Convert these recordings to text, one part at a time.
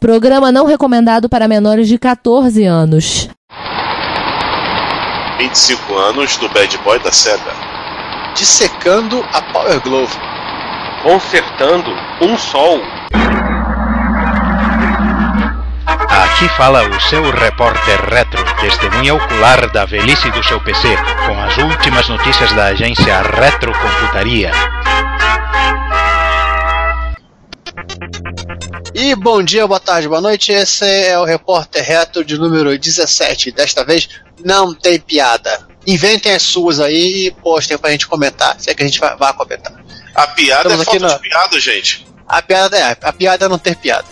Programa não recomendado para menores de 14 anos. 25 anos do bad boy da SEGA. Dissecando a Power Glove. Consertando um sol. Aqui fala o seu repórter retro, testemunha ocular da velhice do seu PC, com as últimas notícias da agência Retrocomputaria. E bom dia, boa tarde, boa noite. Esse é o repórter retro de número 17. Desta vez não tem piada. Inventem as suas aí e postem pra gente comentar. Se é que a gente vai, vai comentar. A piada Estamos é aqui falta na- de piada, gente. A piada é a piada é não ter piada.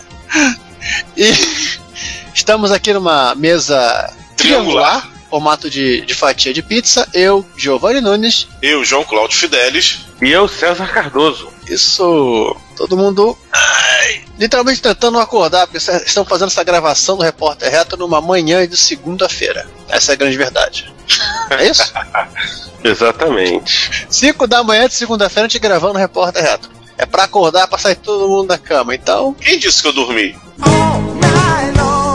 E estamos aqui numa mesa triangular, formato de, de fatia de pizza. Eu, Giovanni Nunes. Eu, João Cláudio Fidelis. E eu, César Cardoso. Isso. Todo mundo. ai, literalmente tentando acordar, porque estão fazendo essa gravação do Repórter Reto numa manhã de segunda-feira. Essa é a grande verdade. É isso? Exatamente. 5 da manhã de segunda-feira a gente gravando o Repórter Reto. É pra acordar, pra sair todo mundo da cama. Então, Quem disse que eu dormi? é.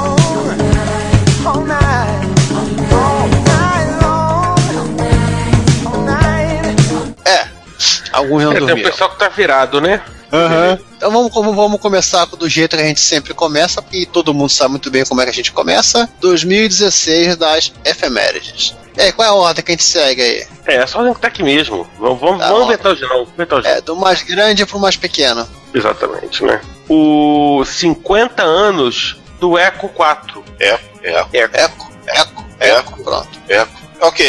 Alguns não É, tem o dormiram. pessoal que tá virado, né? Aham. Então vamos, vamos, vamos começar do jeito que a gente sempre começa, porque todo mundo sabe muito bem como é que a gente começa. 2016 das efemérides. E aí, qual é a ordem que a gente segue aí? É, é só tá aqui mesmo. Vamos, vamos, Tá vamos inventar o geral. O. É, do mais grande pro mais pequeno. Exatamente, né? Os 50 anos do Eco 4. É, é, Eco. Eco, eco, eco, pronto. é. Ok,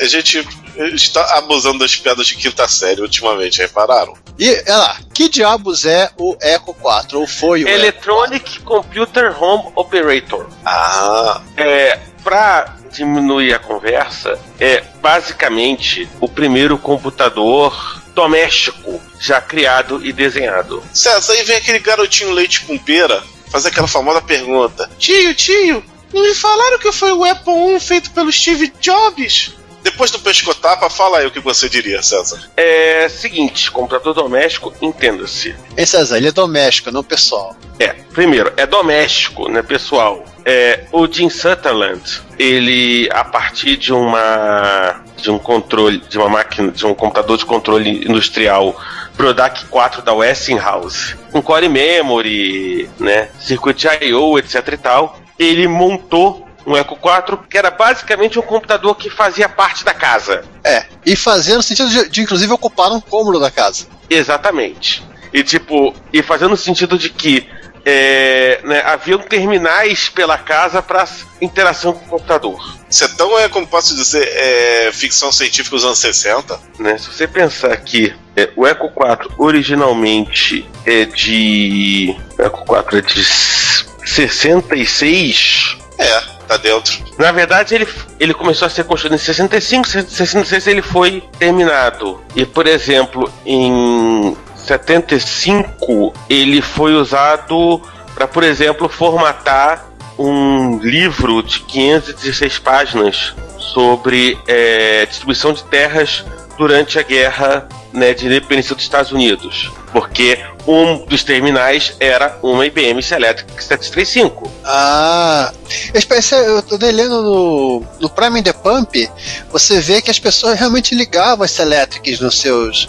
a gente está abusando das piadas de quinta série ultimamente, repararam? E, olha lá, que diabos é o Eco 4? Ou foi o Electronic Computer Home Operator. Ah, É, pra diminuir a conversa, é basicamente o primeiro computador doméstico já criado e desenhado. César, aí vem aquele garotinho leite com pera fazer aquela famosa pergunta: Tio, tio, não me falaram que foi o Apple 1 feito pelo Steve Jobs? Depois do pescotapa, fala aí o que você diria, César. É seguinte, computador doméstico, entenda-se. Hein, César? Ele é doméstico, não pessoal. É, primeiro, é doméstico, né, pessoal? É, o Jim Sutherland, ele, a partir de uma de um controle, de uma máquina, de um computador de controle industrial Prodac 4 da Westinghouse, com core memory, né, circuit I/O, etc e tal, ele montou um Eco 4 que era basicamente um computador que fazia parte da casa. É, e fazendo sentido de, de inclusive ocupar um cômodo da casa. Exatamente. E tipo, e fazendo no sentido de que é, né, haviam terminais pela casa para interação com o computador. Isso é tão, é, como posso dizer, é, ficção científica dos anos 60. Né? Se você pensar que é, o Eco 4 originalmente é de. O Eco 4 é de 66. É, tá dentro. Na verdade, ele, ele começou a ser construído em 65, 66 ele foi terminado. E, por exemplo, em 75 ele foi usado para, por exemplo, formatar um livro de 516 páginas sobre é, distribuição de terras durante a guerra né, de independência dos Estados Unidos. Porque um dos terminais era uma IBM Selectric 735. Ah, eu eu tô lendo no, no Prime the Pump, você vê que as pessoas realmente ligavam as Electrics nos seus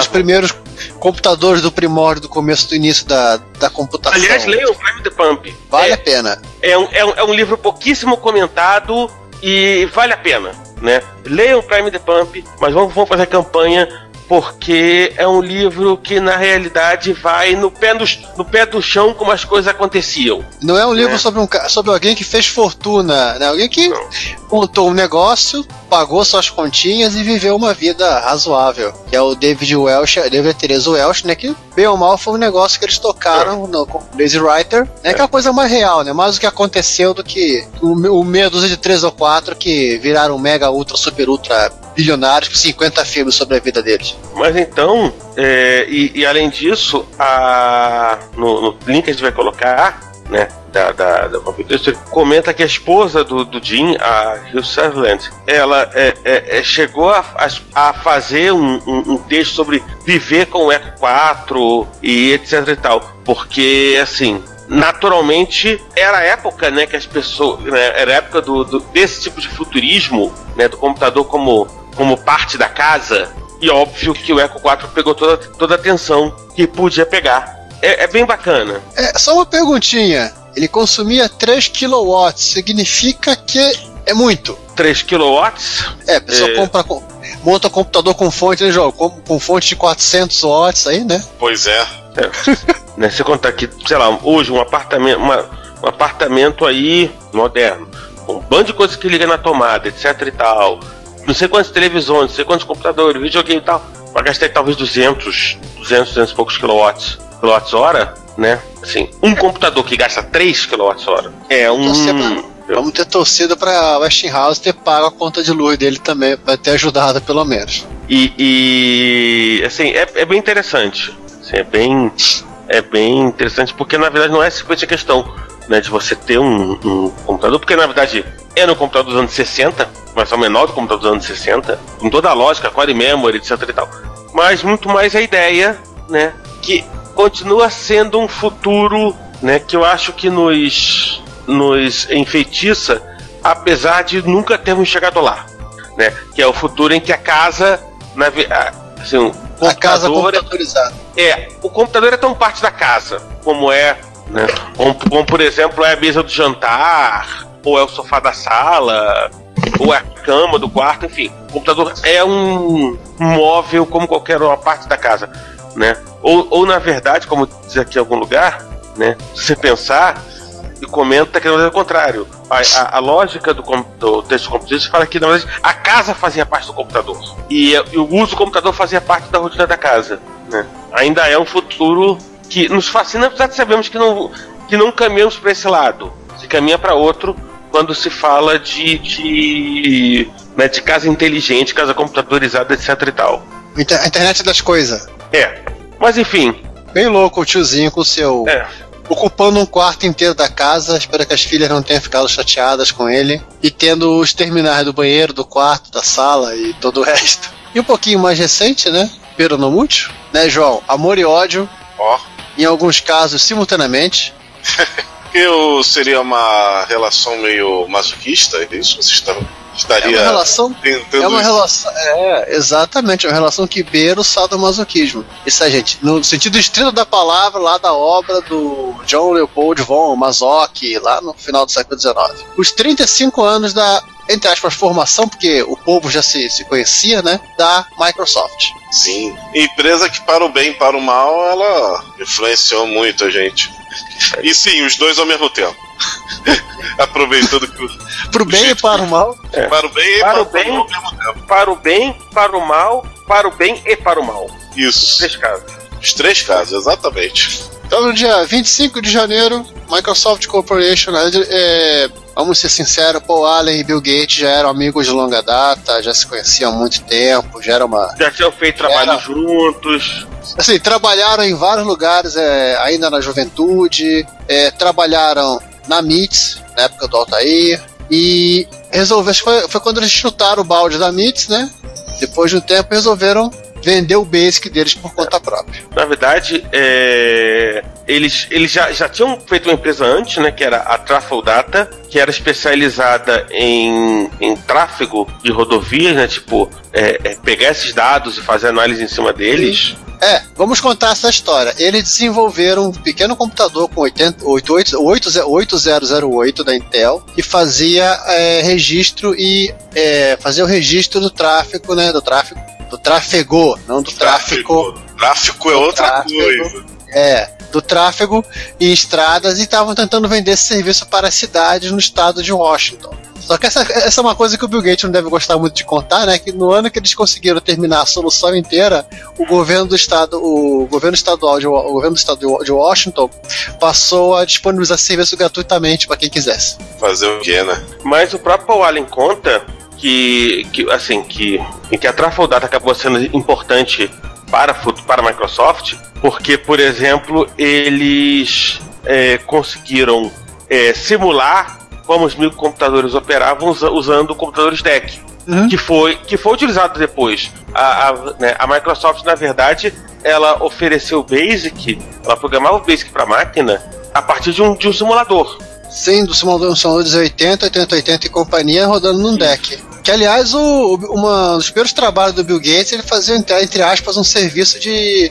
os primeiros computadores do primórdio, do começo do início da, da computação. Aliás, leiam o Prime the Pump. Vale É, a pena. é, um, é, um, é um livro pouquíssimo comentado e vale a pena, né? Leiam Prime the Pump, mas vamos, vamos fazer a campanha porque é um livro que na realidade vai no pé do, no pé do chão como as coisas aconteciam. Não é um livro É. sobre, um, sobre alguém que fez fortuna, né? Alguém que montou um negócio, pagou suas continhas e viveu uma vida razoável. Que é o David Welsh, David Teresa Welsh, né? Que bem ou mal foi um negócio que eles tocaram no com Lazy Writer. Né, Que é uma coisa mais real, né? Mais o que aconteceu do que o, o meia dúzia de três ou quatro que viraram mega, ultra, super, ultra bilionários com 50 filmes sobre a vida deles. Mas então, é, e, e além disso, a, no, no link que a gente vai colocar, né? da, da, da comenta que a esposa do, do Jim, a Hugh Sutherland, ela é, é, é, chegou a, a fazer um, um, um, texto sobre viver com o Eco 4 e etc e tal. Porque, assim, naturalmente era a época né, que as pessoas. Né, era a época do, do, desse tipo de futurismo, né, do computador como, como parte da casa. E óbvio que o Eco 4 pegou toda, toda a atenção que podia pegar. É, é bem bacana. É, só uma perguntinha. Ele consumia 3 kW, significa que é muito. 3 kW? É, a pessoa é... compra, monta computador com fonte, né, João? Com, com fonte de 400 watts aí, né? Pois é. é. né, você contar que, sei lá, hoje um apartamento, uma, um apartamento aí moderno, um bando de coisas que liga na tomada, etc e tal, não sei quantas televisões, não sei quantos computadores, videogame e tal, vai gastar talvez 200, 200, 200 e poucos kilowatts, kilowatts-hora, né? Assim, um computador que gasta 3 kWh é um. Vamos ter torcida para Westinghouse ter pago a conta de luz dele também, para ter ajudado pelo menos. E, e assim, é, é, bem interessante. Assim, é bem. É bem interessante, porque na verdade não é simplesmente a questão né, de você ter um, um, computador, porque na verdade é no computador dos anos 60, mas é o menor do computador dos anos 60, com toda a lógica, core memory, etc e tal. Mas muito mais a ideia, né, que continua sendo um futuro né, que eu acho que nos, nos enfeitiça, apesar de nunca termos chegado lá. Né, que é o futuro em que a casa. Na, assim, a casa computadorizada. É, o computador é tão parte da casa, como é. Né, como, como, por exemplo, é a mesa do jantar, ou é o sofá da sala, ou é a cama do quarto, enfim. O computador é um móvel como qualquer outra parte da casa né? Ou, ou na verdade, como diz aqui em algum lugar, né? Se você pensar e comenta que é o contrário. A, a, a lógica do, do texto computador fala que na verdade a casa fazia parte do computador e, e, o uso do computador fazia parte da rotina da casa. Né? Ainda é um futuro que nos fascina, apesar de sabermos que não, que não caminhamos para esse lado, se caminha para outro quando se fala de, de, né, de casa inteligente, casa computadorizada, etc e tal. A internet das coisas. É. Mas enfim. Bem louco o tiozinho com o seu. É. Ocupando um quarto inteiro da casa, espero que as filhas não tenham ficado chateadas com ele. E tendo os terminais do banheiro, do quarto, da sala e todo o resto. E um pouquinho mais recente, né? Pero no né, João? Amor e ódio. Ó. Oh. Em alguns casos, simultaneamente. Eu seria uma relação meio masoquista, é isso? Vocês estão estaria é uma relação é uma relação é exatamente é uma relação que beira o sadomasoquismo isso aí gente no sentido estrito da palavra lá da obra do John Leopold von Masoch lá no final do século XIX os 35 anos da entre aspas, formação, porque o povo já se, se conhecia, né? Da Microsoft. Sim. Empresa que, para o bem e para o mal, ela influenciou muito a gente. E sim, os dois ao mesmo tempo. Aproveitando que o. Pro bem e para o mal. É. Para o bem e para, para o bem, mal Para o bem, para o mal, para o bem e para o mal. Isso. Os três casos. Os três casos, exatamente. Então, no dia 25 de janeiro, Microsoft Corporation, é, vamos ser sinceros, Paul Allen e Bill Gates já eram amigos de longa data, já se conheciam há muito tempo, já era uma. Já tinham feito trabalho era... juntos. Assim, trabalharam em vários lugares, é, ainda na juventude, é, trabalharam na MITS, na época do Altair, e resolveram, foi, foi quando eles chutaram o balde da MITS, né? Depois de um tempo resolveram vender o basic deles por conta própria. Na verdade, é, eles, eles já, já tinham feito uma empresa antes, né, que era a Traffic Data, que era especializada em, em tráfego de rodovias, né, tipo, é, é, pegar esses dados e fazer análise em cima deles. É, vamos contar essa história. Eles desenvolveram um pequeno computador com 80, 8008 da Intel que fazia é, registro e é, fazia o registro do tráfego, né, do tráfego do tráfego, não do tráfico. Tráfico é outra tráfego, coisa. É, do tráfego em estradas e estavam tentando vender esse serviço para cidades no estado de Washington. Só que essa, essa é uma coisa que o Bill Gates não deve gostar muito de contar, né? Que no ano que eles conseguiram terminar a solução inteira, o governo do estado, o governo estadual de, o governo do estado de Washington passou a disponibilizar serviço gratuitamente para quem quisesse. Fazer o quê, né? Mas o próprio Paul Allen conta que, que assim, que, em que a Truffle Data acabou sendo importante para, para a Microsoft, porque, por exemplo, eles é, conseguiram é, simular como os microcomputadores operavam usa- usando computadores DEC. Uhum. Que, foi, que foi utilizado depois. A, a, né, a Microsoft, na verdade, ela ofereceu o Basic, ela programava o Basic para máquina a partir de um, de um simulador. Sim, do simulador, um simulador dos 80, 80, 80 e companhia rodando num deck. Que, aliás, o, uma, um dos primeiros trabalhos do Bill Gates, ele fazia, entre, entre aspas, um serviço de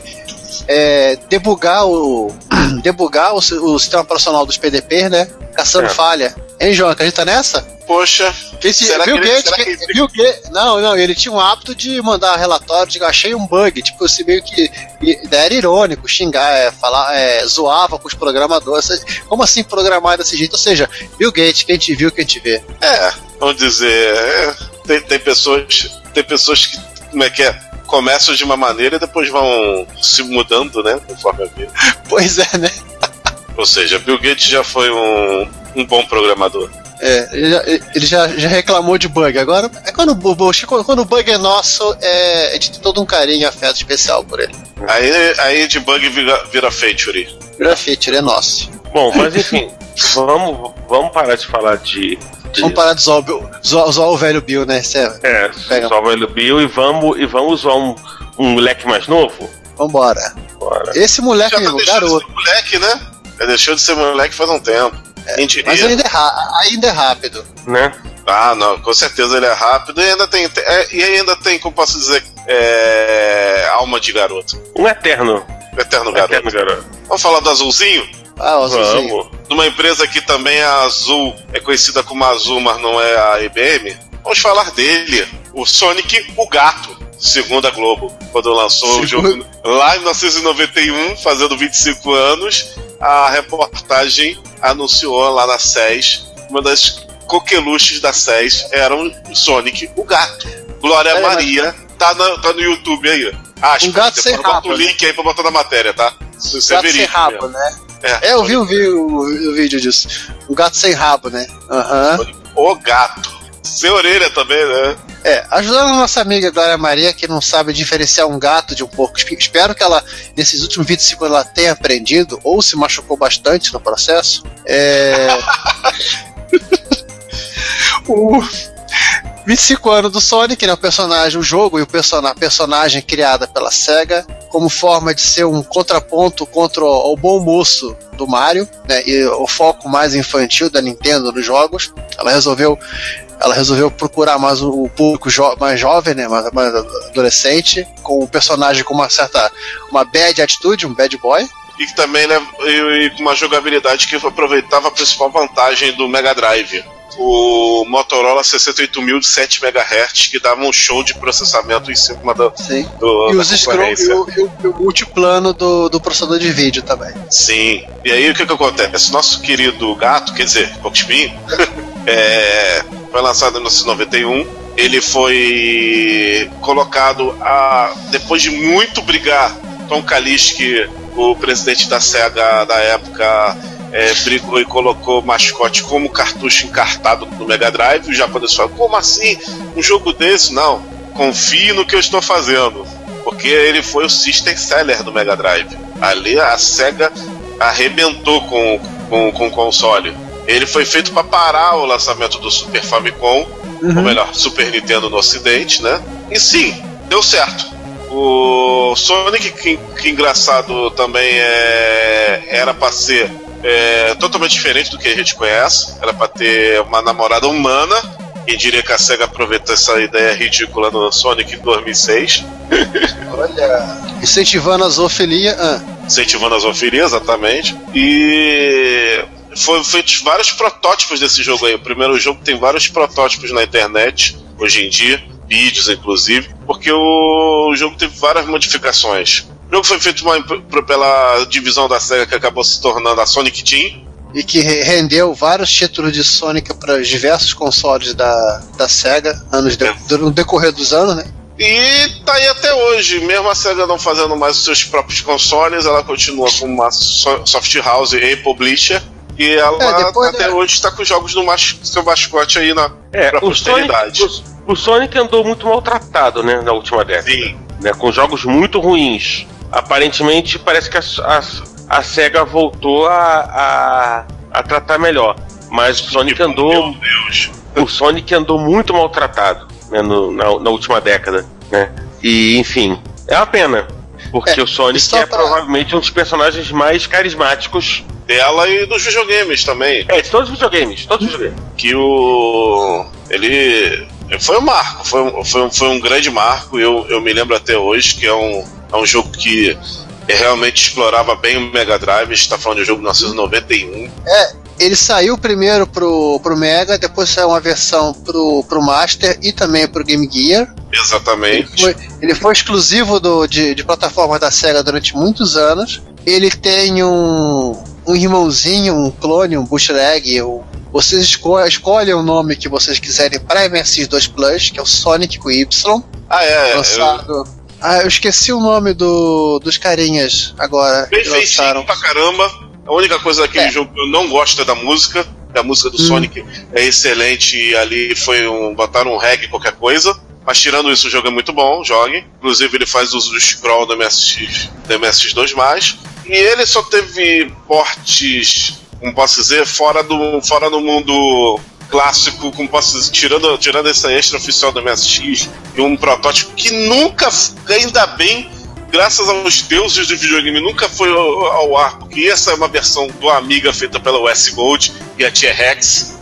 é, debugar o debugar o, o sistema operacional dos PDP, né? Caçando É. falha. Hein, João, acredita nessa? Poxa, esse Será Bill que ele- Gates, que- Bill Gates- não, não, ele tinha um hábito de mandar relatório de achei um bug, tipo, assim, meio que era irônico, xingar, é, falar, é, zoava com os programadores, como assim programar desse jeito? Ou seja, Bill Gates, quem te viu, quem te vê. é, vamos dizer, é, tem, tem pessoas, tem pessoas que, como é que é, começam de uma maneira e depois vão se mudando, né, conforme a vida. Pois é, né? Ou seja, Bill Gates já foi um, um bom programador. É, ele, já, ele já, já reclamou de bug. Agora, é quando, quando, o bug é nosso, é, a gente tem todo um carinho e afeto especial por ele. Aí, aí de bug vira, vira feature. Vira feature, é nosso. Bom, mas enfim, vamos, vamos parar de falar de. de Vamos parar de zoar, zoar, zoar o velho Bill, né? Cê, é, Pega. só o velho Bill e vamos, e vamos usar um, um moleque mais novo? vambora. Bora. Esse moleque Já tá mesmo, deixando de garoto. ser moleque, né? Já deixou de ser moleque faz um tempo. Diria? Mas ainda é, ainda é rápido. Né? Ah, não, com certeza ele é rápido e ainda tem, é, e ainda tem, como posso dizer, é, alma de garoto. Um eterno. Eterno Um garoto. eterno garoto. Vamos falar do azulzinho? Ah, o azulzinho. Vamos. De uma empresa que também é azul, é conhecida como azul, mas não é a IBM. Vamos falar dele, o Sonic o Gato. Segundo a Globo, quando lançou o Segundo- jogo lá em 1991, fazendo 25 anos, a reportagem anunciou lá na SES, uma das coqueluches da SES era o Sonic o Gato. Glória É, mas- Maria, tá, na- tá no YouTube aí. Aspas, Um gato sem rabo, o link aí pra botar na matéria, tá? Isso isso é gato sem verídico. rabo, né? É, É, eu vi, vi o, o vídeo disso. Um gato sem rabo, né? Aham. O gato. Sem orelha também, né? É, ajudando a nossa amiga Glória Maria, que não sabe diferenciar um gato de um porco. Esp- Espero que ela, nesses últimos 25 anos, ela tenha aprendido, ou se machucou bastante no processo. É. o 25 anos do Sonic, né? O personagem, o jogo e o person a personagem criada pela SEGA, como forma de ser um contraponto contra o, o bom moço do Mario, né? E o foco mais infantil da Nintendo nos jogos. Ela resolveu ela resolveu procurar mais o o público jo- mais jovem, né, mais, mais adolescente, com um personagem com uma certa uma bad atitude, um bad boy. E que também né, e, e com uma jogabilidade que aproveitava a principal vantagem do Mega Drive. O Motorola 68000 de 7 MHz, que dava um show de processamento em cima do, Sim. do E da os scroll, e o, e o- o multiplano do, do processador de vídeo também. Sim. E aí o que, que acontece? Nosso querido gato, quer dizer, Espinho, é, foi lançado em 1991. Ele foi colocado a. Depois de muito brigar, Tom Kalinske, o presidente da SEGA da época, é, brigou e colocou o mascote como cartucho encartado no Mega Drive. Os japoneses falaram: como assim? Um jogo desse? Não. Confie no que eu estou fazendo. Porque ele foi o System Seller do Mega Drive. Ali a SEGA arrebentou com, com, com o console. Ele foi feito para parar o lançamento do Super Famicom, ou melhor, Super Nintendo no Ocidente, né? E sim, deu certo. O Sonic, que, que engraçado também é, era para ser é, totalmente diferente do que a gente conhece. Era para ter uma namorada humana. Quem diria que a SEGA aproveitou essa ideia ridícula no Sonic em 2006, Olha. Incentivando a zoofilia. Ah, incentivando a zoofilia, exatamente. E foi feitos vários protótipos desse jogo aí. O primeiro jogo tem vários protótipos na internet, hoje em dia, vídeos inclusive, porque o jogo teve várias modificações. O jogo foi feito uma- pela divisão da SEGA que acabou se tornando a Sonic Team. e que re- rendeu vários títulos de Sonic para os diversos consoles da, da SEGA anos de, no decorrer dos anos, né? E tá aí até hoje, mesmo a SEGA não fazendo mais os seus próprios consoles, ela continua como uma so- soft house e publisher. E ela É, até né? hoje está com jogos do mas- seu mascote aí na É, pra o Sonic, posteridade. o, o Sonic andou muito maltratado, né, na última década. Sim. Né, com jogos muito ruins. Aparentemente, parece que a, a, a SEGA voltou a, a, a tratar melhor. Mas o Sonic andou. O Sonic andou muito maltratado né, no, na, na, última década. Né? E, enfim, é uma pena. Porque é, o Sonic é pra... provavelmente um dos personagens mais carismáticos dela e dos videogames também. É, de todos os videogames, todos os videogames. Que o. Ele. Foi um marco, foi, foi, foi um grande marco. Eu, eu me lembro até hoje que é um, é um jogo que realmente explorava bem o Mega Drive. A gente tá falando de um jogo de 1991. É, ele saiu primeiro pro, pro Mega, depois saiu uma versão pro, pro Master e também pro Game Gear. Exatamente. Ele foi, ele foi exclusivo do, de, de plataforma da SEGA durante muitos anos. Ele tem um, um irmãozinho, um clone, um bootleg. Um, vocês esco escolhem o nome que vocês quiserem para MSX2 Plus, que é o Sonic com Y. Ah, é. Lançado. Eu... Ah, eu esqueci o nome do, dos carinhas agora. Bem feitinho pra caramba a única coisa daquele é. jogo que eu não gosto é da música. A música do hum. Sonic é excelente e ali foi um. botaram um reggae, qualquer coisa. Mas tirando isso, o jogo é muito bom, jogue. Inclusive ele faz uso do scroll do MSX, do MSX2+. E ele só teve portes, como posso dizer, fora do, fora do mundo clássico, como posso dizer, tirando, tirando essa extra oficial do MSX e um protótipo que nunca, ainda bem, graças aos deuses do videogame, nunca foi ao, ao ar, porque essa é uma versão do Amiga feita pela US Gold e a Tia Rex.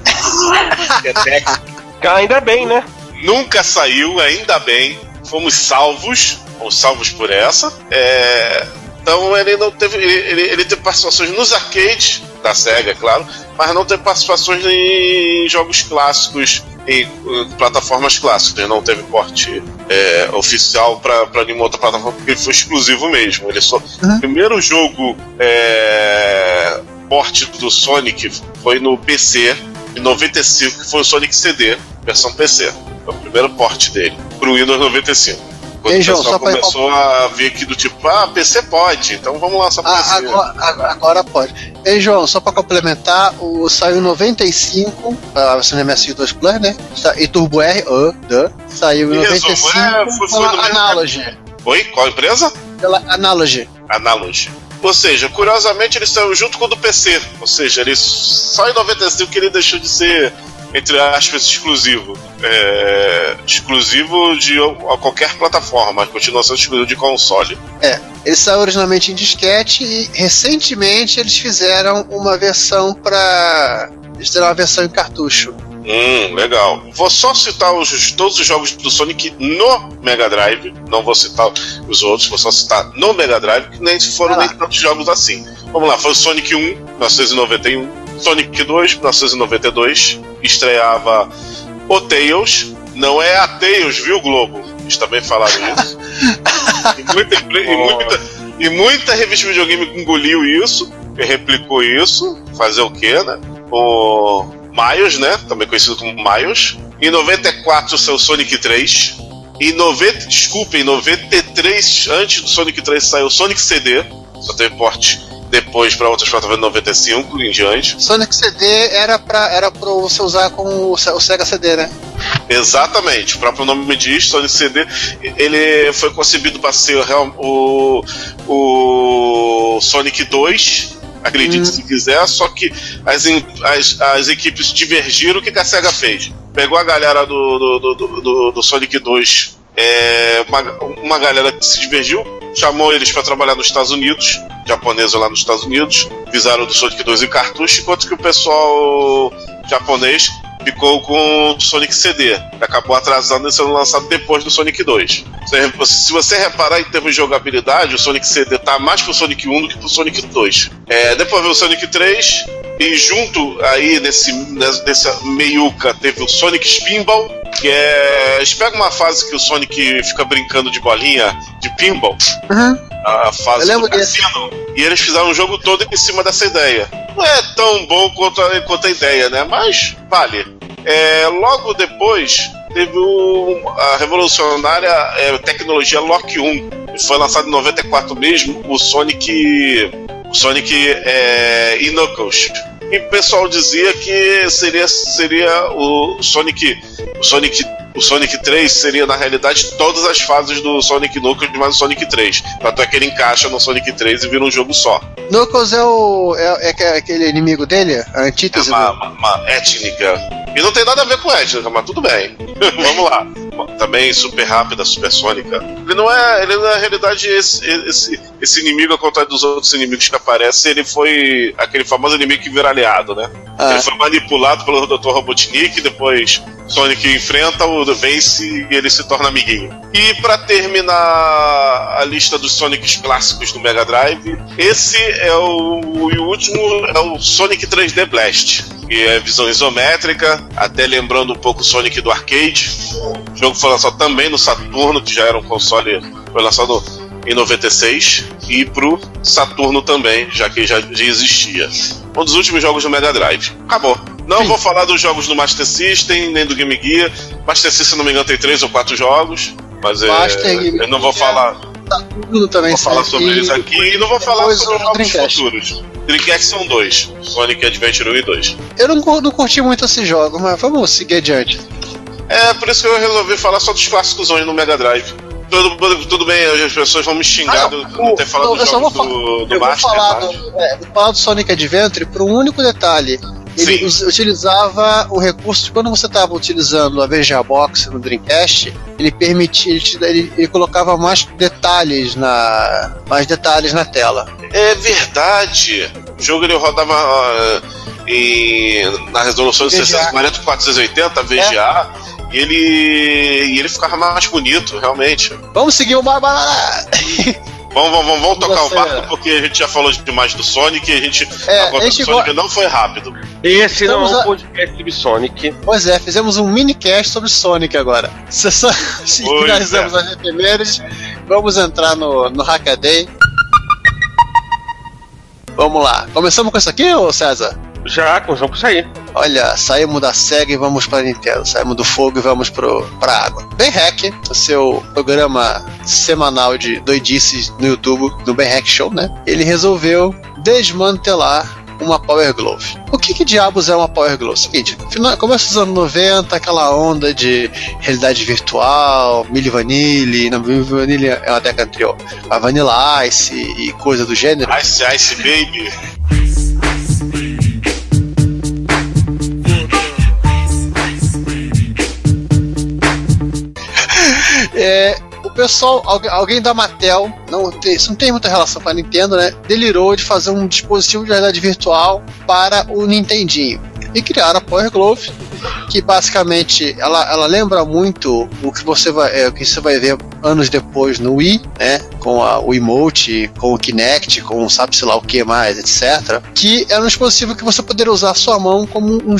ainda bem, né? Nunca saiu, ainda bem. Fomos salvos, fomos salvos por essa. É... Então ele não teve. Ele, ele teve participações nos arcades da SEGA, é claro, mas não teve participações em jogos clássicos em, em plataformas clássicas. Não teve porte é, oficial para nenhuma outra plataforma, porque ele foi exclusivo mesmo. Ele só, uhum. O primeiro jogo é, porte do Sonic foi no PC, em 95, que foi o Sonic CD, versão PC. Foi o primeiro porte dele, para o Windows 95. Quando Ei, João, pessoal começou pra... a ver que do tipo, ah, PC pode, então vamos lançar pra ah. Agora, agora pode. Ei, João, só pra complementar, o saiu em 95, a versão MSI2 Plus, né? E Turbo R, uh, duh, saiu em 95 é, foi, foi pela Analogy. Oi? Qual empresa? Pela Analogy. Analogy. Ou seja, curiosamente ele saiu junto com o do PC. Ou seja, ele só em 95 que ele deixou de ser entre aspas, exclusivo. É, exclusivo de a qualquer plataforma, mas continua sendo exclusivo de console. É, ele saiu originalmente em disquete e recentemente eles fizeram uma versão para. Eles fizeram uma versão em cartucho. Hum, legal. Vou só citar os, todos os jogos do Sonic no Mega Drive. Não vou citar os outros, vou só citar no Mega Drive, que nem foram nem tantos jogos assim. Vamos lá, foi o Sonic 1, 1991. Sonic 2, 1992, estreava o Tails. Não é a Tails, viu, Globo? Eles também falaram isso. e, muita, e, muita, e muita revista de videogame engoliu isso, e replicou isso. Fazer o quê, né? O Miles, né? Também conhecido como Miles. Em 94 saiu Sonic 3. Em 90, desculpa, em 93, antes do Sonic 3 saiu Sonic CD. Só teve porte depois para outras plataformas 95 em diante. Sonic CD era para era pra você usar com o, Sega CD, né? Exatamente, o próprio nome me diz, Sonic CD, ele foi concebido para ser o, o Sonic 2, acredite hum. se quiser, só que as, as, as equipes divergiram, o que, que a SEGA fez? Pegou a galera do, do, do, do, do Sonic 2, é, uma, uma galera que se divergiu, chamou eles para trabalhar nos Estados Unidos, japonesa lá nos Estados Unidos, fizeram do Sonic 2 em cartucho, enquanto que o pessoal japonês ficou com o Sonic CD, que acabou atrasando e sendo lançado depois do Sonic 2. Se você reparar em termos de jogabilidade, o Sonic CD tá mais pro Sonic 1 do que pro Sonic 2. É, depois veio o Sonic 3, e junto aí nesse, nessa meiuca teve o Sonic Spinball, que é. Eles pegam uma fase que o Sonic fica brincando de bolinha de pinball. Uhum. A fase do cassino. E eles fizeram um jogo todo em cima dessa ideia. Não é tão bom quanto a, quanto a ideia, né? Mas vale. É, logo depois teve o, a revolucionária é, tecnologia Lock 1. Foi lançado em 94 mesmo, o Sonic. Sonic é, e Knuckles. E o pessoal dizia que seria, seria o Sonic. O Sonic o Sonic 3 seria, na realidade, todas as fases do Sonic Knuckles mais o Sonic 3. Tanto é que ele encaixa no Sonic 3 e vira um jogo só. Knuckles é o. É, é aquele inimigo dele? A É antítese uma, do. uma, uma étnica. E não tem nada a ver com étnica, mas tudo bem. Vamos lá. Também super rápida, super sônica. Ele não é. Ele na realidade, esse, esse, esse inimigo, ao contrário dos outros inimigos que aparecem, ele foi aquele famoso inimigo que vira aliado, né? Ah. Ele foi manipulado pelo Dr. Robotnik, depois Sonic enfrenta, o vence e ele se torna amiguinho. E pra terminar a lista dos Sonics clássicos do Mega Drive, esse é o, o último é o Sonic 3D Blast, que é visão isométrica, até lembrando um pouco o Sonic do arcade. O jogo foi lançado também no Saturno, que já era um console, foi lançado em 96 e pro Saturno também, já que já existia. Um dos últimos jogos do Mega Drive. Acabou. Não Sim. vou falar dos jogos do Master System, nem do Game Gear. Master System, se não me engano, tem três ou quatro jogos. Mas é, Master, Game eu não vou Gear, falar, Tudo também vou falar sobre eles aqui e não vou falar sobre o jogos Dreamcast. futuros. Dreamcast são dois: Sonic Adventure 1 e 2. Eu não, não curti muito esse jogo, mas vamos seguir adiante. É, por isso que eu resolvi falar só dos clássicos no Mega Drive. Tudo, tudo bem, as pessoas vão me xingar Ah, de não, não ter falado dos jogos vou do, do eu vou Master. falar tá? do, é, vou falar do Sonic Adventure por um único detalhe. Ele us- utilizava o recurso de quando você estava utilizando a VGA Box no Dreamcast, ele permitia, ele, te- ele- ele colocava mais detalhes na mais detalhes na tela. É verdade. O jogo ele rodava ah, em, na resolução de VGA. 640 por 480 VGA e ele e ele ficava mais bonito, realmente. Vamos seguir o Bárbara! Vamos, vamos, vamos, vamos tocar Você- o barco porque a gente já falou demais do Sonic e a gente É, a gente Sonic go- não foi rápido. Esse não é um a- podcast sobre Sonic. Pois é, fizemos um mini cast sobre Sonic agora. Se só- finalizamos as efemérides, vamos entrar no, no Hackaday. Vamos lá. Começamos com isso aqui, ô César? Já começamos isso aí. Olha, saímos da SEGA e vamos pra Nintendo. Saímos do fogo e vamos pro, pra água. Ben Hack, o seu programa semanal de doidices no YouTube, no Ben Hack Show, né? Ele resolveu desmantelar uma Power Glove. O que, que diabos é uma Power Glove? Seguinte, final, começo dos anos 90, aquela onda de realidade virtual, Milli Vanilli, não, Milli Vanilli é uma década anterior, a Vanilla Ice e coisa do gênero. Ice Ice Baby. É, o pessoal, alguém, da Mattel, não tem, isso não tem muita relação com a Nintendo, né? Delirou de fazer um dispositivo de realidade virtual para o Nintendinho. E criaram a Power Glove, que basicamente ela, ela lembra muito o que você vai, é, o que você vai ver anos depois no Wii, né? Com a, o emote, com o Kinect, com o sabe-se lá o que mais, etc. Que era um dispositivo que você poderia usar a sua mão como um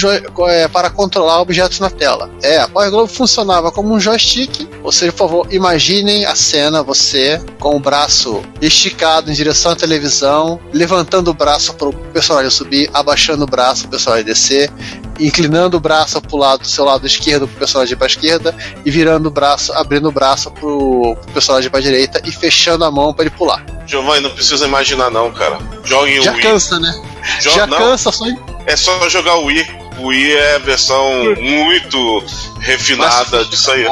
é, para controlar objetos na tela. É, a Power Glove funcionava como um joystick. Ou seja, por favor, imaginem a cena, você com o braço esticado em direção à televisão, levantando o braço para o personagem subir, abaixando o braço para o personagem descer, inclinando o braço para o lado do seu lado esquerdo para o personagem para a esquerda e virando o braço, abrindo o braço para o personagem para a direita e fechando a mão para ele pular. Giovanni, não precisa imaginar não, cara. Jogue o Já Wii. cansa, né? Jo- Já não, cansa só É só jogar o Wii. O Wii é a versão muito refinada disso aí.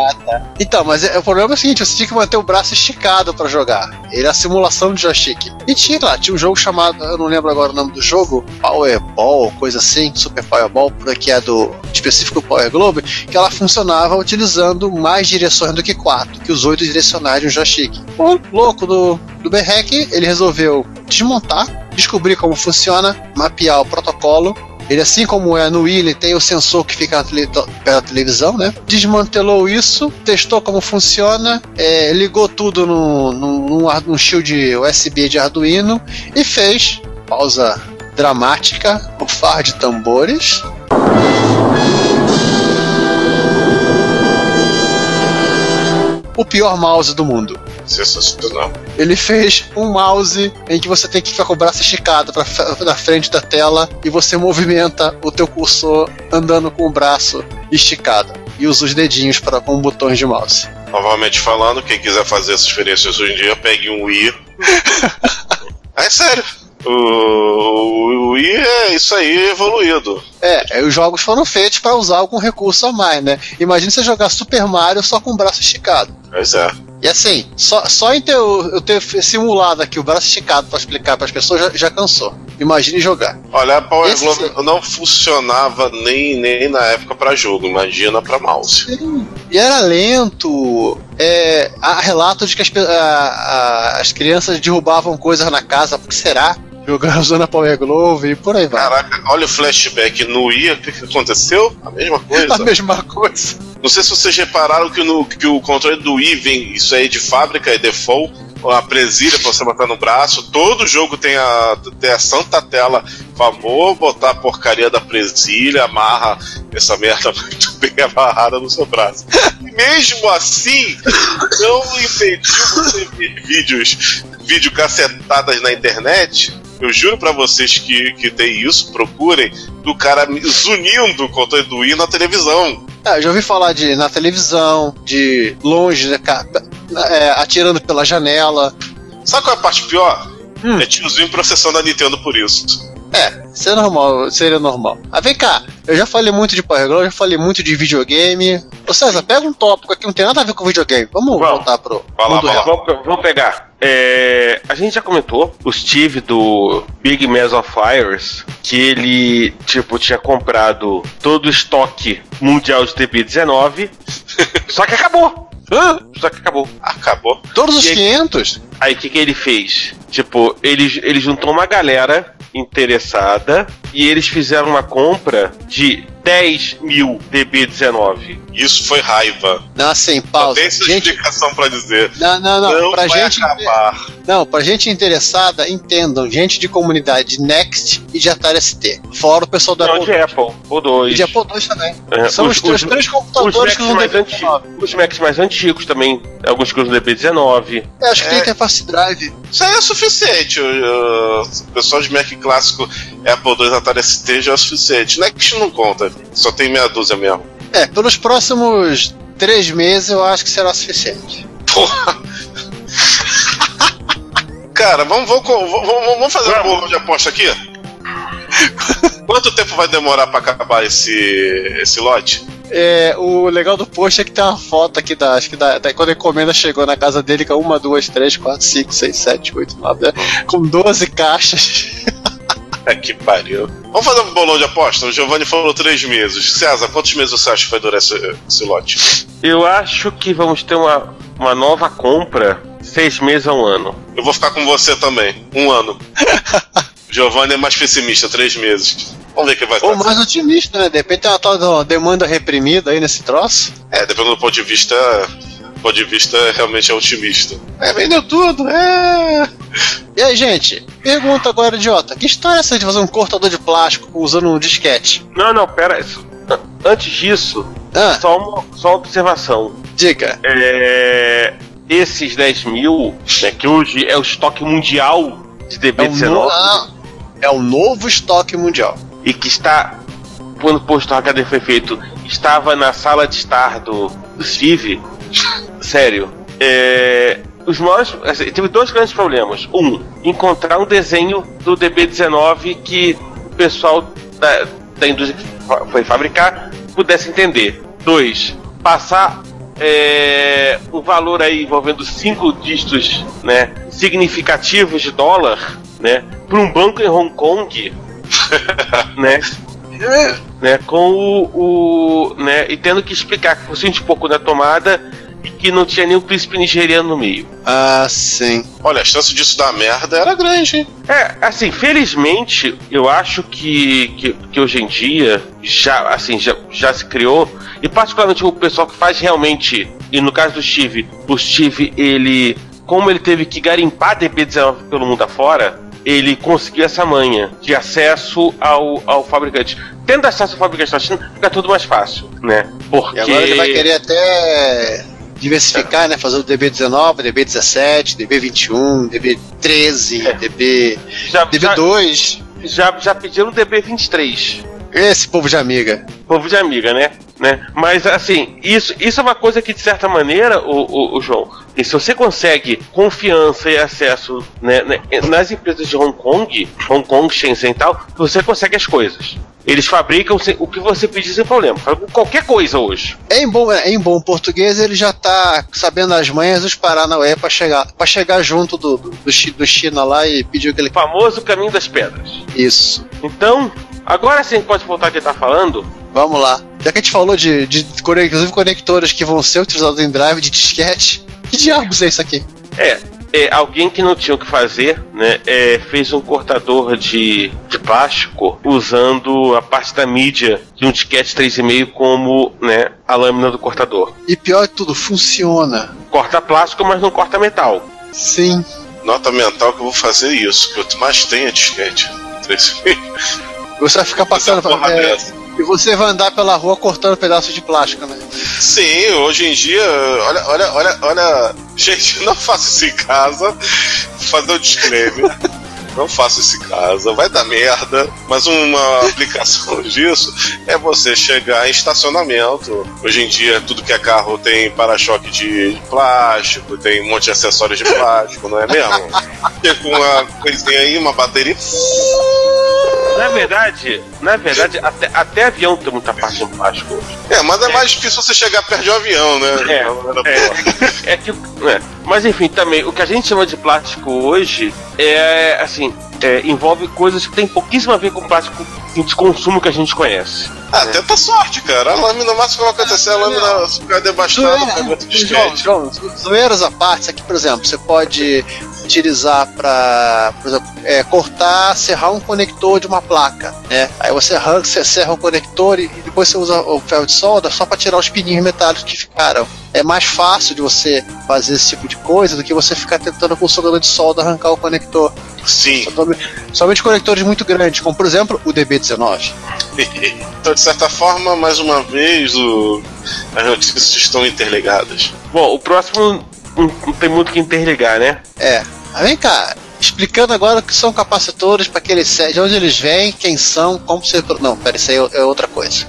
Então, mas é- o problema é o seguinte: você tinha que manter o braço esticado pra jogar. Ele é a simulação de joystick. E tinha lá, tinha um jogo chamado, eu não lembro agora o nome do jogo, Powerball, coisa assim, Super Powerball, que é do específico Power Globe, que ela funcionava utilizando mais direções do que quatro, que os oito direcionais de um joystick. O louco do, do Berrec, ele resolveu desmontar, descobrir como funciona, mapear o protocolo ele, assim como é no Wii, tem o sensor que fica pela televisão, né? Desmantelou isso, testou como funciona, é, ligou tudo num num shield USB de Arduino e fez, pausa dramática, o far de tambores. O pior mouse do mundo. Sensacional. Ele fez um mouse em que você tem que ficar com o braço esticado pra, na frente da tela e você movimenta o teu cursor andando com o braço esticado e usa os dedinhos para com botões de mouse. Novamente falando, quem quiser fazer essas experiências hoje em dia, pegue um Wii. é sério. O, o Wii é isso aí evoluído. É, é, os jogos foram feitos para usar algum recurso a mais, né? Imagina você jogar Super Mario só com o braço esticado. Pois é. E E assim, só, só em ter, eu ter simulado aqui o braço esticado para explicar para as pessoas já, já, cansou. Imagine jogar. Olha, a Power Esse Glove sim. não funcionava nem, nem na época para jogo, imagina para mouse. Sim. E era lento. É, há relatos de que as, a, a, as crianças derrubavam coisas na casa, por que será? Jogando usando a Power Glove e por aí vai. Caraca, olha o flashback no Wii, o que, que aconteceu? A mesma coisa. a mesma coisa. Não sei se vocês repararam que, no, que o controle do Wii vem, isso aí de fábrica, é default, a presilha pra você botar no braço. Todo jogo tem a, tem a santa tela. Favor, botar a porcaria da presilha, amarra essa merda muito bem amarrada no seu braço. E mesmo assim, não impediu você ver vídeos, vídeo cacetadas na internet eu juro para vocês que, que tem isso, procurem, do cara zunindo o controle do Wii na televisão. Ah, já ouvi falar de na televisão, de longe, né, é, atirando pela janela. Sabe qual é a parte pior? Hum. É tiozinho processando a Nintendo por isso. É, isso é normal, seria normal. Ah, vem cá, eu já falei muito de Power Glove, já falei muito de videogame. Ô César, pega um tópico aqui, não tem nada a ver com videogame. Vamos, vamos. voltar pro. Vai lá, vai lá. Vamos, vamos pegar. É, a gente já comentou, o Steve do Big Mess of Fires, que ele, tipo, tinha comprado todo o estoque mundial de TB19, só que acabou. Só que acabou. Acabou. Todos os aí, 500? Aí o que, que ele fez? Tipo, ele, ele juntou uma galera interessada e eles fizeram uma compra de 10 mil DB19. Isso foi raiva. Não, assim, pausa. Não tem essa gente... explicação pra dizer. Não, não, não. Não pra vai gente acabar. Não, pra gente interessada, entendam. Gente de comunidade Next e de Atari ST. Fora o pessoal da não, Apple. de Apple, o 2. E de Apple 2 também. É, São os, os, os, três computadores que usam DB19. Os Macs mais antigos também. Alguns que usam DB19. É, acho que é. tem interface drive. Isso aí é suficiente. O, o pessoal de Mac clássico Apple 2 Atari ST já é suficiente. Next não conta. Só tem meia dúzia mesmo. É, pelos próximos três meses eu acho que será suficiente. Porra! Cara, vamos, vamos, vamos, vamos fazer um bolão de aposta aqui? Quanto tempo vai demorar para acabar esse, esse lote? É, o legal do post é que tem uma foto aqui da. Acho que da, da, quando a encomenda chegou na casa dele com uma, duas, três, quatro, cinco, seis, sete, oito, nove, né? com 12 caixas. que pariu. Vamos fazer um bolão de aposta? O Giovanni falou três meses. César, quantos meses você acha que vai durar esse, esse lote? Eu acho que vamos ter uma, uma nova compra seis meses a um ano. Eu vou ficar com você também. Um ano. Giovanni é mais pessimista, três meses. Vamos ver o que vai Ou mais otimista, né? De repente tem uma tal demanda reprimida aí nesse troço. É, dependendo do ponto de vista ponto de vista realmente é otimista. É, vendeu tudo, é. E aí, gente, pergunta agora, idiota: que história é essa de fazer um cortador de plástico usando um disquete? Não, não, pera. Antes disso, ah. só, uma, só uma observação. Diga. É, esses 10 mil, né, que hoje é o estoque mundial de DB19. É ah, é o novo estoque mundial. E que está, quando o posto HD foi feito, estava na sala de estar do, do Steve sério. É, os maiores. Assim, teve dois grandes problemas. Um, encontrar um desenho do DB19 que o pessoal da, da indústria que foi fabricar pudesse entender. Dois, passar é, um valor aí envolvendo cinco dígitos né, significativos de dólar né, para um banco em Hong Kong. né? né, com o, o né, e tendo que explicar que fosse um pouco na tomada e que não tinha o príncipe nigeriano no meio. Ah, sim. Olha, a chance disso dar merda era grande, hein? É, assim, felizmente, eu acho que, que, que hoje em dia já, assim, já, já se criou, e particularmente o pessoal que faz realmente, e no caso do Steve, o Steve, ele, como ele teve que garimpar DB19 pelo mundo afora, ele conseguiu essa manha de acesso ao, ao fabricante. Tendo acesso ao fabricante na China, fica tudo mais fácil, né? Porque... E agora ele vai querer até diversificar, né? Fazer o DB19, DB17, DB21, DB13, é. DB. Já, DB2. Já, já pediram DB23. Esse povo de amiga. Povo de amiga, né? né? Mas assim, isso, isso é uma coisa que, de certa maneira, o, o, o João, e se você consegue confiança e acesso né, né, nas empresas de Hong Kong, Hong Kong, Shenzhen e tal, você consegue as coisas. Eles fabricam o que você pedir sem problema. Qualquer coisa hoje. Em bom, em bom português, ele já tá sabendo as manhas dos Paranauê pra chegar, pra chegar junto do, do, do China lá e pedir o que ele O famoso caminho das pedras. Isso. Então, agora sim pode voltar a quem tá falando. Vamos lá. Já que a gente falou de, de conec- inclusive conectores que vão ser utilizados em drive de disquete, que diabos é isso aqui? É, é, alguém que não tinha o que fazer, né, é, fez um cortador de, de plástico usando a parte da mídia de um disquete 3,5 como né, a lâmina do cortador. E pior de tudo, funciona. Corta plástico, mas não corta metal. Sim. Nota mental que eu vou fazer isso, que eu mais tenho é disquete. Três- Você vai ficar passando. Porra é, e você vai andar pela rua cortando pedaços de plástico, né? Sim, hoje em dia, olha, olha, olha, olha. Gente, não faça isso em casa. Fazer um disclaimer. Não faça isso em casa, vai dar merda. Mas uma aplicação disso é você chegar em estacionamento. Hoje em dia, tudo que é carro tem para-choque de plástico, tem um monte de acessórios de plástico, não é mesmo? Chega com uma coisinha aí, uma bateria. Na verdade, na verdade, até, até avião tem muita parte em plástico hoje. É, mas é mais difícil você chegar perto de um avião, né? É, é que. é. Mas enfim, também, o que a gente chama de plástico hoje é assim. É, envolve coisas que tem pouquíssimo a ver com o plástico de consumo que a gente conhece. Ah, tenta sorte, cara. A lâmina, o máximo que vai acontecer é a lâmina ficar devastada conta de João. João, zoeiras à parte, isso aqui, por exemplo, você pode utilizar para, por exemplo, é, cortar, serrar um conector de uma placa, né? Aí você arranca, você serra o conector e depois você usa o ferro de solda só para tirar os pininhos metálicos que ficaram. É mais fácil de você fazer esse tipo de coisa do que você ficar tentando com o soldador de solda arrancar o conector. Sim. Somente, somente conectores muito grandes, como por exemplo o DB19. Então, de certa forma, mais uma vez, o... as notícias estão interligadas. Bom, o próximo não, não tem muito que interligar, né? É. Mas vem cá, explicando agora o que são capacitores, para que eles de onde eles vêm, quem são, como se. Não, pera, isso aí é é outra coisa.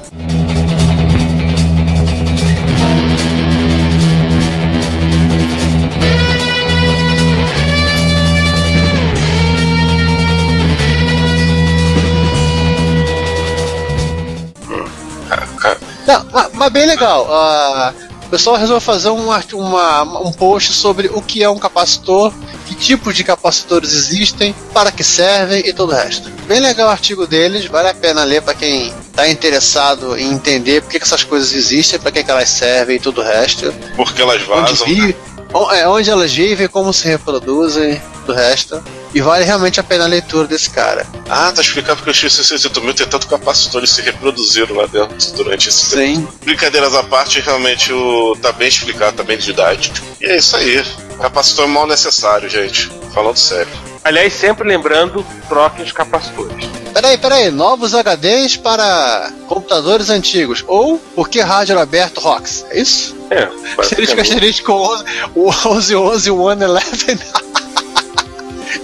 Não, mas, mas bem legal. ah, o pessoal resolveu fazer um, uma- um post sobre o que é um capacitor, tipos de capacitores existem, para que servem e todo o resto. Bem legal o artigo deles, vale a pena ler para quem está interessado em entender por que, que essas coisas existem, para que, que elas servem e todo o resto. Porque elas Onde, vazam. vi, o- é, onde elas vivem, como se reproduzem, do resto. E vale realmente a pena a leitura desse cara. Ah, tá explicado porque o X680 mil tem tanto capacitor, eles se reproduziram lá dentro durante esse tempo. Sim. Brincadeiras à parte, realmente o... tá bem explicado, tá bem didático. E é isso aí. Capacitor é mal necessário, gente. Falando sério. Aliás, sempre lembrando, troquem os capacitores. Peraí, peraí, novos HDs para computadores antigos. Ou por que rádio aberto ROX? É isso? É, basicamente. asterisco 11, o 11, 11, 111.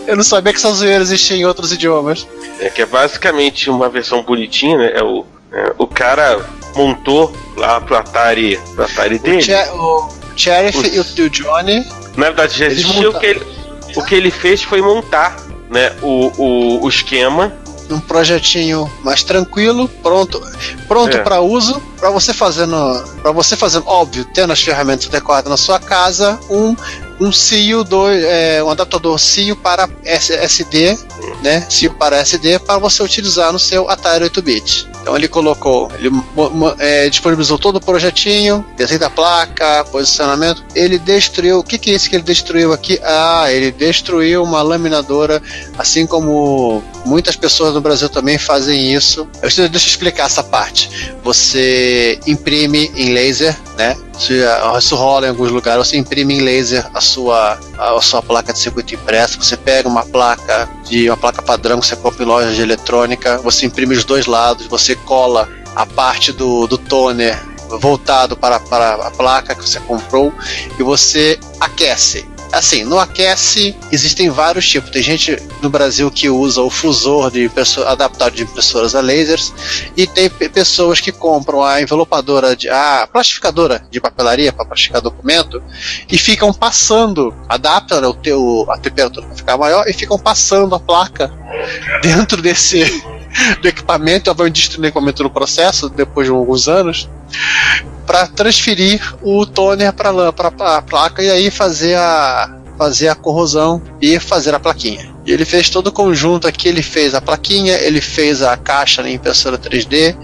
Eu não sabia que essa zoeira existia em outros idiomas. É que é basicamente uma versão bonitinha, né? É o, é, o cara montou lá pro Atari, pro Atari O, dele. Che- o Sheriff e o, o Johnny. Na verdade, já Eles existia. O que, ele, o que ele fez foi montar né, o, o, o esquema. Um projetinho mais tranquilo, pronto, pronto É. para uso, para você fazendo, para você fazendo, óbvio, tendo as ferramentas adequadas na sua casa, um um CIO do, é, um adaptador CIO para SD, né? CIO para SD para você utilizar no seu Atari 8-bit. Então ele colocou, ele é, disponibilizou todo o projetinho, desenho da placa, posicionamento. Ele destruiu. O que, que é isso que ele destruiu aqui? Ah, ele destruiu uma laminadora, assim como muitas pessoas no Brasil também fazem isso. Eu deixa eu explicar essa parte. Você imprime em laser, né? Isso, isso rola em alguns lugares. Você imprime em laser a sua, a sua placa de circuito impresso. Você pega uma placa de uma placa padrão que você compra em loja de eletrônica. Você imprime os dois lados. Você cola a parte do, do toner voltado para, para a placa que você comprou e você aquece. Assim, no aquece existem vários tipos. Tem gente no Brasil que usa o fusor de adaptado de impressoras a lasers e tem pe- pessoas que compram a envelopadora, de, a plastificadora de papelaria para plastificar documento e ficam passando, adaptam né, o teu, a temperatura para ficar maior e ficam passando a placa dentro desse do equipamento, obviamente destruindo o equipamento no processo, depois de alguns anos, para transferir o toner para a placa e aí fazer a, fazer a corrosão e fazer a plaquinha. E ele fez todo o conjunto aqui, ele fez a plaquinha, ele fez a caixa na impressora 3D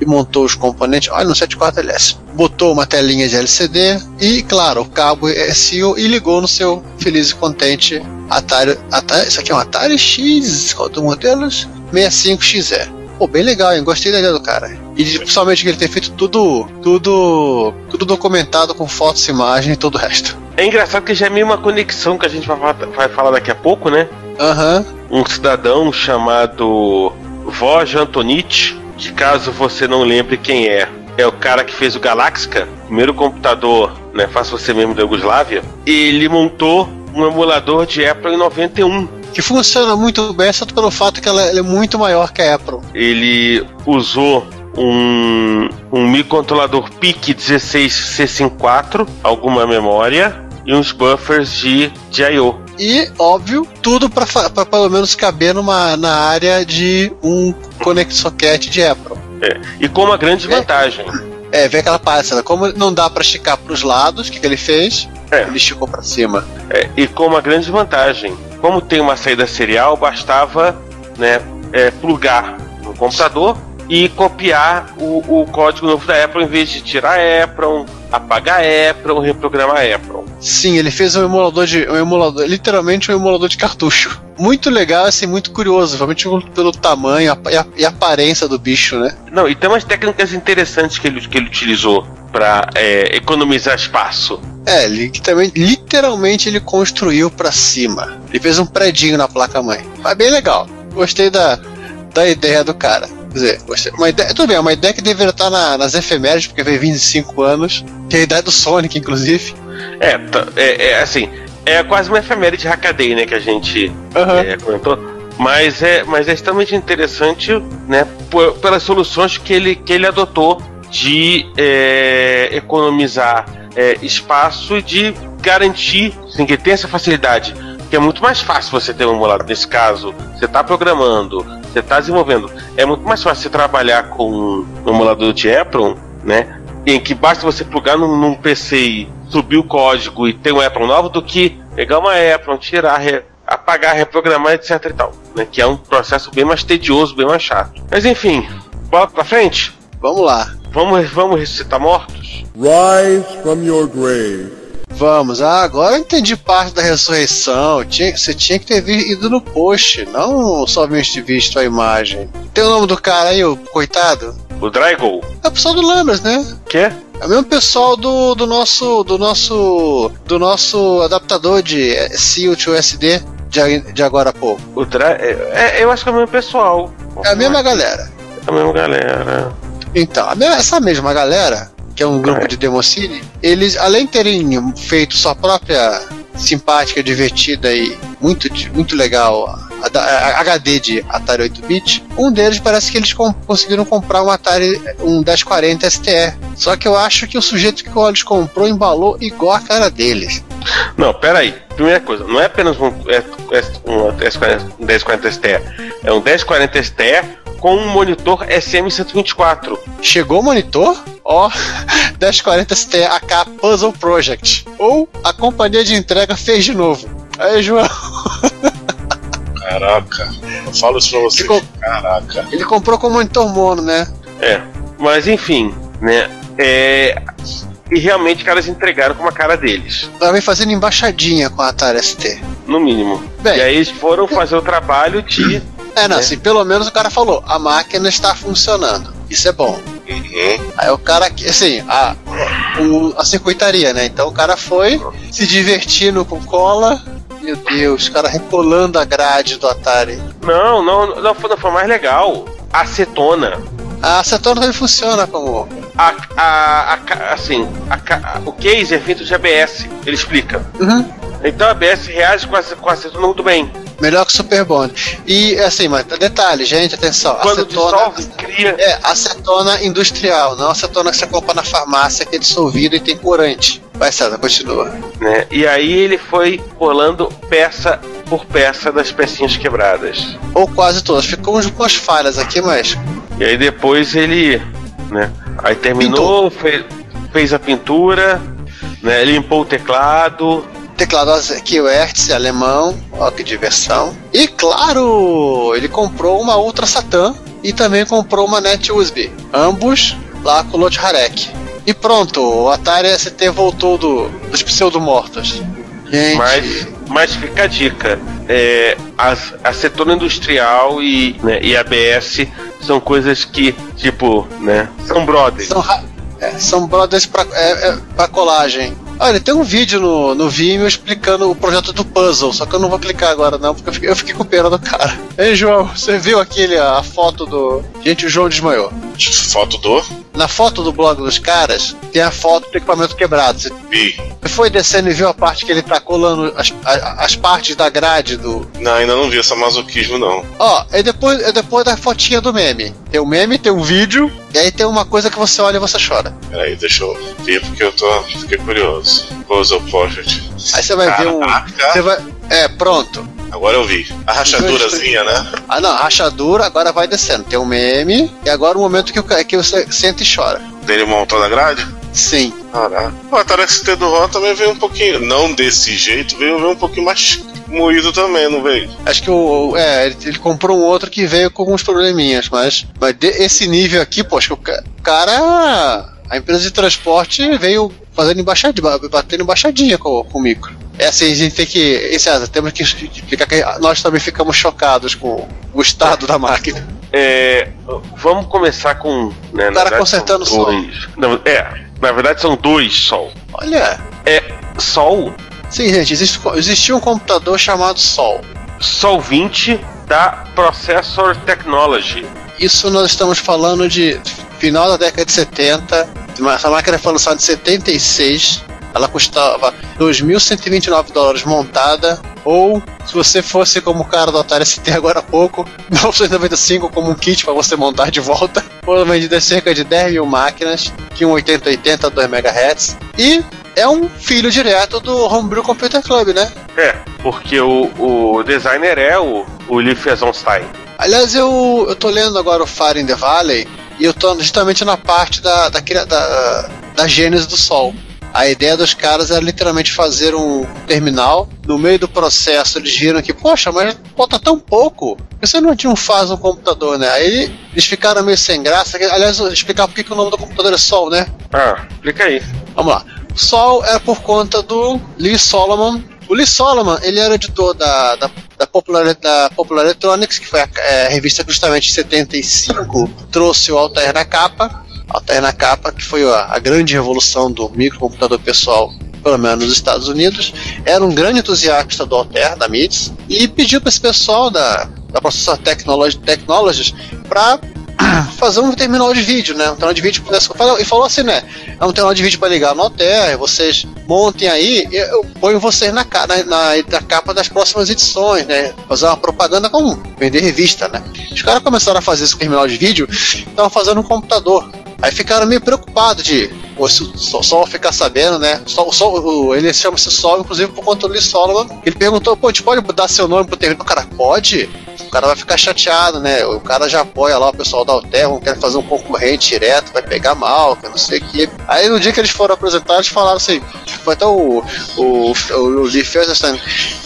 e montou os componentes, olha no 74LS. Botou uma telinha de LCD e, claro, o cabo SIO e ligou no seu feliz e contente Atari, Atari isso aqui é um Atari X, qual dos modelos? 65XE. Pô, bem legal, hein? Gostei da ideia do cara. E principalmente que ele tem feito tudo, tudo, tudo documentado com fotos, imagens e todo o resto. É engraçado que já é meio uma conexão que a gente vai falar, vai falar daqui a pouco, né? Aham. Uhum. Um cidadão chamado Voj Antonich, que caso você não lembre quem é, é o cara que fez o Galaxica, primeiro computador, né, faça você mesmo da Yugoslávia, ele montou um emulador de Apple em 91. Que funciona muito bem, só pelo fato que ela, ela é muito maior que a Apple. Ele usou um, um microcontrolador PIC 16C54, alguma memória e uns buffers de, de I.O. E, óbvio, tudo para pelo menos caber numa, na área de um Connect Socket de Apple. É. E com uma grande é. vantagem. É, vê aquela né? como não dá para esticar para os lados, o que, que ele fez? É. Ele esticou para cima. É, e com uma grande vantagem. Como tem uma saída serial, bastava né, é, plugar no computador e copiar o, o, código novo da Apple em vez de tirar a Apple, apagar a Apple, reprogramar a Apple. Sim, ele fez um emulador de um emulador, literalmente um emulador de cartucho. Muito legal, assim, muito curioso, realmente pelo tamanho e a, e a aparência do bicho, né? Não, e tem umas técnicas interessantes que ele, que ele utilizou para é, economizar espaço. É, ele também literalmente ele construiu para cima. Ele fez um predinho na placa mãe. Mas bem legal. Gostei da, da ideia do cara. Quer dizer. Uma ideia, tudo bem, uma ideia que deveria estar na, nas efemérides, porque veio 25 anos. Que é a ideia do Sonic, inclusive. É, é, é assim, é quase uma efeméride Hackaday, né, que a gente uhum. é, comentou. Mas é, mas é extremamente interessante, né, pelas soluções que ele, que ele adotou de é, economizar é, espaço e de garantir assim, que tem essa facilidade. Que é muito mais fácil você ter um emulador. Nesse caso, você está programando, você está desenvolvendo. É muito mais fácil você trabalhar com um emulador de Apple, né? Em que basta você plugar num, num PC e subir o código e ter um Apple novo do que pegar uma Apple, tirar, re, apagar, reprogramar, etc e tal. Né? Que é um processo bem mais tedioso, bem mais chato. Mas enfim, bola pra frente? Vamos lá. Vamos, vamos ressuscitar mortos? Rise from your grave. Vamos, ah, agora eu entendi parte da ressurreição. Tinha, você tinha que ter ido no post, não somente visto a imagem. Tem o nome do cara aí, o coitado? O Drago? É o pessoal do Lambers, né? Quê? É o mesmo pessoal do, do nosso do nosso do nosso adaptador de SIO to SD de, de agora a pouco. O Dra é, é, eu acho que é o mesmo pessoal. É a mesma galera. É a mesma galera. Então, essa mesma galera que é um grupo é. de Democine, eles, além de terem feito sua própria simpática, divertida e muito, muito legal a, a, a HD de Atari 8-bit, um deles parece que eles com, conseguiram comprar um Atari um 1040 STE. Só que eu acho que o sujeito que eles comprou embalou igual a cara deles. Não, pera aí. Primeira coisa, não é apenas um, é, é um, um 1040 STE, é um 1040 STE com um monitor SM124. Chegou o monitor? Ó, oh, 1040 ST AK Puzzle Project. Ou a companhia de entrega fez de novo. Aí, João. Caraca, eu falo isso pra você. Ele Caraca. Ele comprou com monitor mono, né? É, mas enfim, né? É. E realmente, os caras entregaram com a cara deles. Tava fazendo embaixadinha com a Atari ST. No mínimo. Bem, e aí eles foram fazer o trabalho de é, não, é. assim, pelo menos o cara falou, a máquina está funcionando. Isso é bom. Uhum. Aí o cara, assim, a, o, a circuitaria, né? Então o cara foi se divertindo com cola. Meu Deus, o cara recolando a grade do Atari. Não, não, não foi, não foi mais legal. Acetona. A acetona também funciona como. A, a, a assim, a, o case é feito de ABS, ele explica. Uhum. Então a ABS reage com a, com a acetona muito bem. Melhor que Super Bond. E assim, mas detalhe, gente, atenção. Quando acetona, dissolve, cria. É, acetona industrial, não acetona que você compra na farmácia que é dissolvido e tem corante. Vai, César, continua. Né? E aí ele foi rolando peça por peça das pecinhas quebradas. Ou quase todas. Ficou com umas falhas aqui, mas. E aí depois ele, né? Aí terminou, fez, fez a pintura, né? Limpou o teclado. Teclado QWERTZ alemão, ó que diversão. E claro, ele comprou uma Ultra Satan e também comprou uma Net USB. Ambos lá com o Lot Harek. E pronto, o Atari ST voltou do, dos pseudo-mortos. Gente. Mas, mas fica a dica: é, as, acetona industrial e, né, e ABS são coisas que, tipo, né, são brothers. São, é, são brothers pra, é, é, pra colagem. Olha, tem um vídeo no, no Vimeo explicando o projeto do puzzle, só que eu não vou clicar agora não, porque eu fiquei, eu fiquei com pena do cara. Ei, João, você viu aquele, a foto do... Gente, o João desmaiou. Foto do Na foto do blog dos caras, tem a foto do equipamento quebrado. Você Vi. foi descendo e viu a parte que ele tá colando as, a- as partes da grade do... Não, ainda não vi essa masoquismo, não. Ó, é depois, é depois da fotinha do meme. Tem o meme, tem um vídeo, e aí tem uma coisa que você olha e você chora. Peraí, deixa eu ver porque eu tô. Fiquei curioso. Puzzle Portrait. Aí você vai ver um... Caraca. Você vai... É, pronto. Agora eu vi. A rachadurazinha, né? Ah não, rachadura, agora vai descendo. Tem um meme, e agora o momento que, o que você senta e chora. Dele montando a grade? Sim. Caraca. O Atari ST do Ron também veio um pouquinho. Não desse jeito, veio, veio um pouquinho mais moído também, não veio? Acho que o. É, ele, ele comprou um outro que veio com alguns probleminhas, mas. Mas de- esse nível aqui, pô, acho que o ca- cara. A empresa de transporte veio fazendo embaixadinha, batendo embaixadinha com, com o micro. É assim, a gente tem que. E César, temos que explicar que nós também ficamos chocados com o estado da máquina. É, vamos começar com. Né, O cara verdade, consertando sol. Não, é, na verdade são dois sol. Olha. É Sol, Sim, gente, existe, existia um computador chamado Sol. Sol 20 da Processor Technology. Isso nós estamos falando de final da década de 70. Essa máquina foi lançada em 76. Ela custava 2.129 dólares montada. Ou, se você fosse como o cara do Atari ST agora há pouco, 995 como um kit para você montar de volta. Foram vendidas cerca de 10 mil máquinas, tinham 8080 2 MHz. E é um filho direto do Homebrew Computer Club, né? É, porque o, o designer é o, o Lee Fezonstein. Aliás, eu, eu tô lendo agora o Fire in the Valley e eu tô justamente na parte da, da, da, da gênese do Sol. A ideia dos caras era literalmente fazer um terminal. No meio do processo, eles viram que, poxa, mas falta tão pouco. Por que você não, não faz um computador, né? Aí eles ficaram meio sem graça. Aliás, explicar por que o nome do computador é Sol, né? Ah, explica aí. Vamos lá. Sol é por conta do Lee Solomon. O Lee Solomon, ele era editor da, da, da, Popular, da Popular Electronics, que foi a, é, revista que justamente em 75 trouxe o Altair na capa. Altair na capa, que foi a, a grande revolução do microcomputador pessoal, pelo menos nos Estados Unidos. Era um grande entusiasta do Altair, da MIDS, e pediu para esse pessoal da, da Processor Technology, Technologies para fazer um terminal de vídeo, né? Um terminal de vídeo pudesse. E falou assim, né? É um terminal de vídeo para ligar no Altair, vocês montem aí, eu ponho vocês na, na, na, na capa das próximas edições, né? Fazer uma propaganda como vender revista, né? Os caras começaram a fazer esse terminal de vídeo, estavam fazendo um computador. Aí ficaram meio preocupados de o Sol- ficar sabendo, né? Sol, Sol, ele chama-se Sol, inclusive, por conta do Lee Solomon. Ele perguntou, pô, a gente pode mudar seu nome pro terminal? O cara, pode? O cara vai ficar chateado, né? O cara já apoia lá o pessoal da Alter, não quer fazer um concorrente direto, vai pegar mal, que não sei o que. Aí no dia que eles foram apresentar, eles falaram assim: foi até o, o, o, o Lee Featherstone,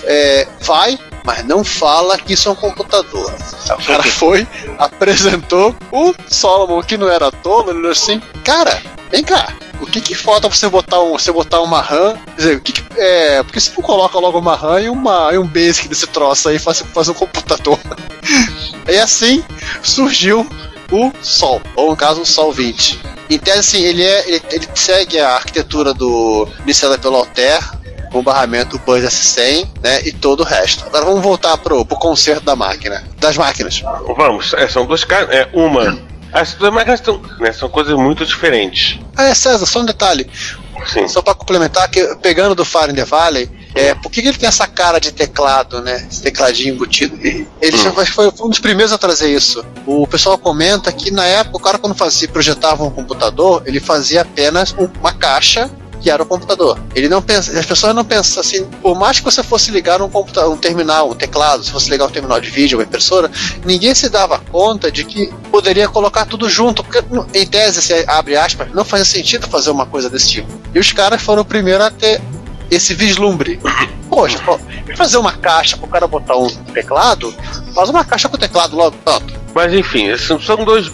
é, vai, mas não fala que isso é um computador. O cara foi, apresentou o Solomon, que não era tolo, ele falou assim: cara, vem cá. O que que falta pra você botar, um, você botar uma RAM? Quer dizer, o que, que é. Por que você não coloca logo uma RAM e, uma, e um basic desse troço aí faz, faz um computador? e assim surgiu o Sol, ou no caso o Sol 20. Em tese, assim, ele, é, ele, ele segue a arquitetura do iniciada pelo Altair, com o barramento Buzz S100, né, e todo o resto. Agora vamos voltar pro, pro conserto da máquina, das máquinas. Vamos, é, são duas caras. É, uma. As duas máquinas são, né, são coisas muito diferentes. Ah, é César, só um detalhe. Sim. Só para complementar, que pegando do Fire in the Valley, é, por que, que ele tem essa cara de teclado, né? Esse tecladinho embutido? Ele já foi, um dos primeiros a trazer isso. O pessoal comenta que na época o cara quando fazia, projetava um computador, ele fazia apenas um- uma caixa que era o computador. Ele não pensa, as pessoas não pensam assim, por mais que você fosse ligar um computador, um terminal, um teclado, se fosse ligar um terminal de vídeo, uma impressora, ninguém se dava conta de que poderia colocar tudo junto, porque em tese, se abre aspas, não fazia sentido fazer uma coisa desse tipo. E os caras foram o primeiro a ter esse vislumbre. Poxa, fazer uma caixa para o cara botar um teclado, faz uma caixa com teclado logo, pronto. Mas enfim, são dois,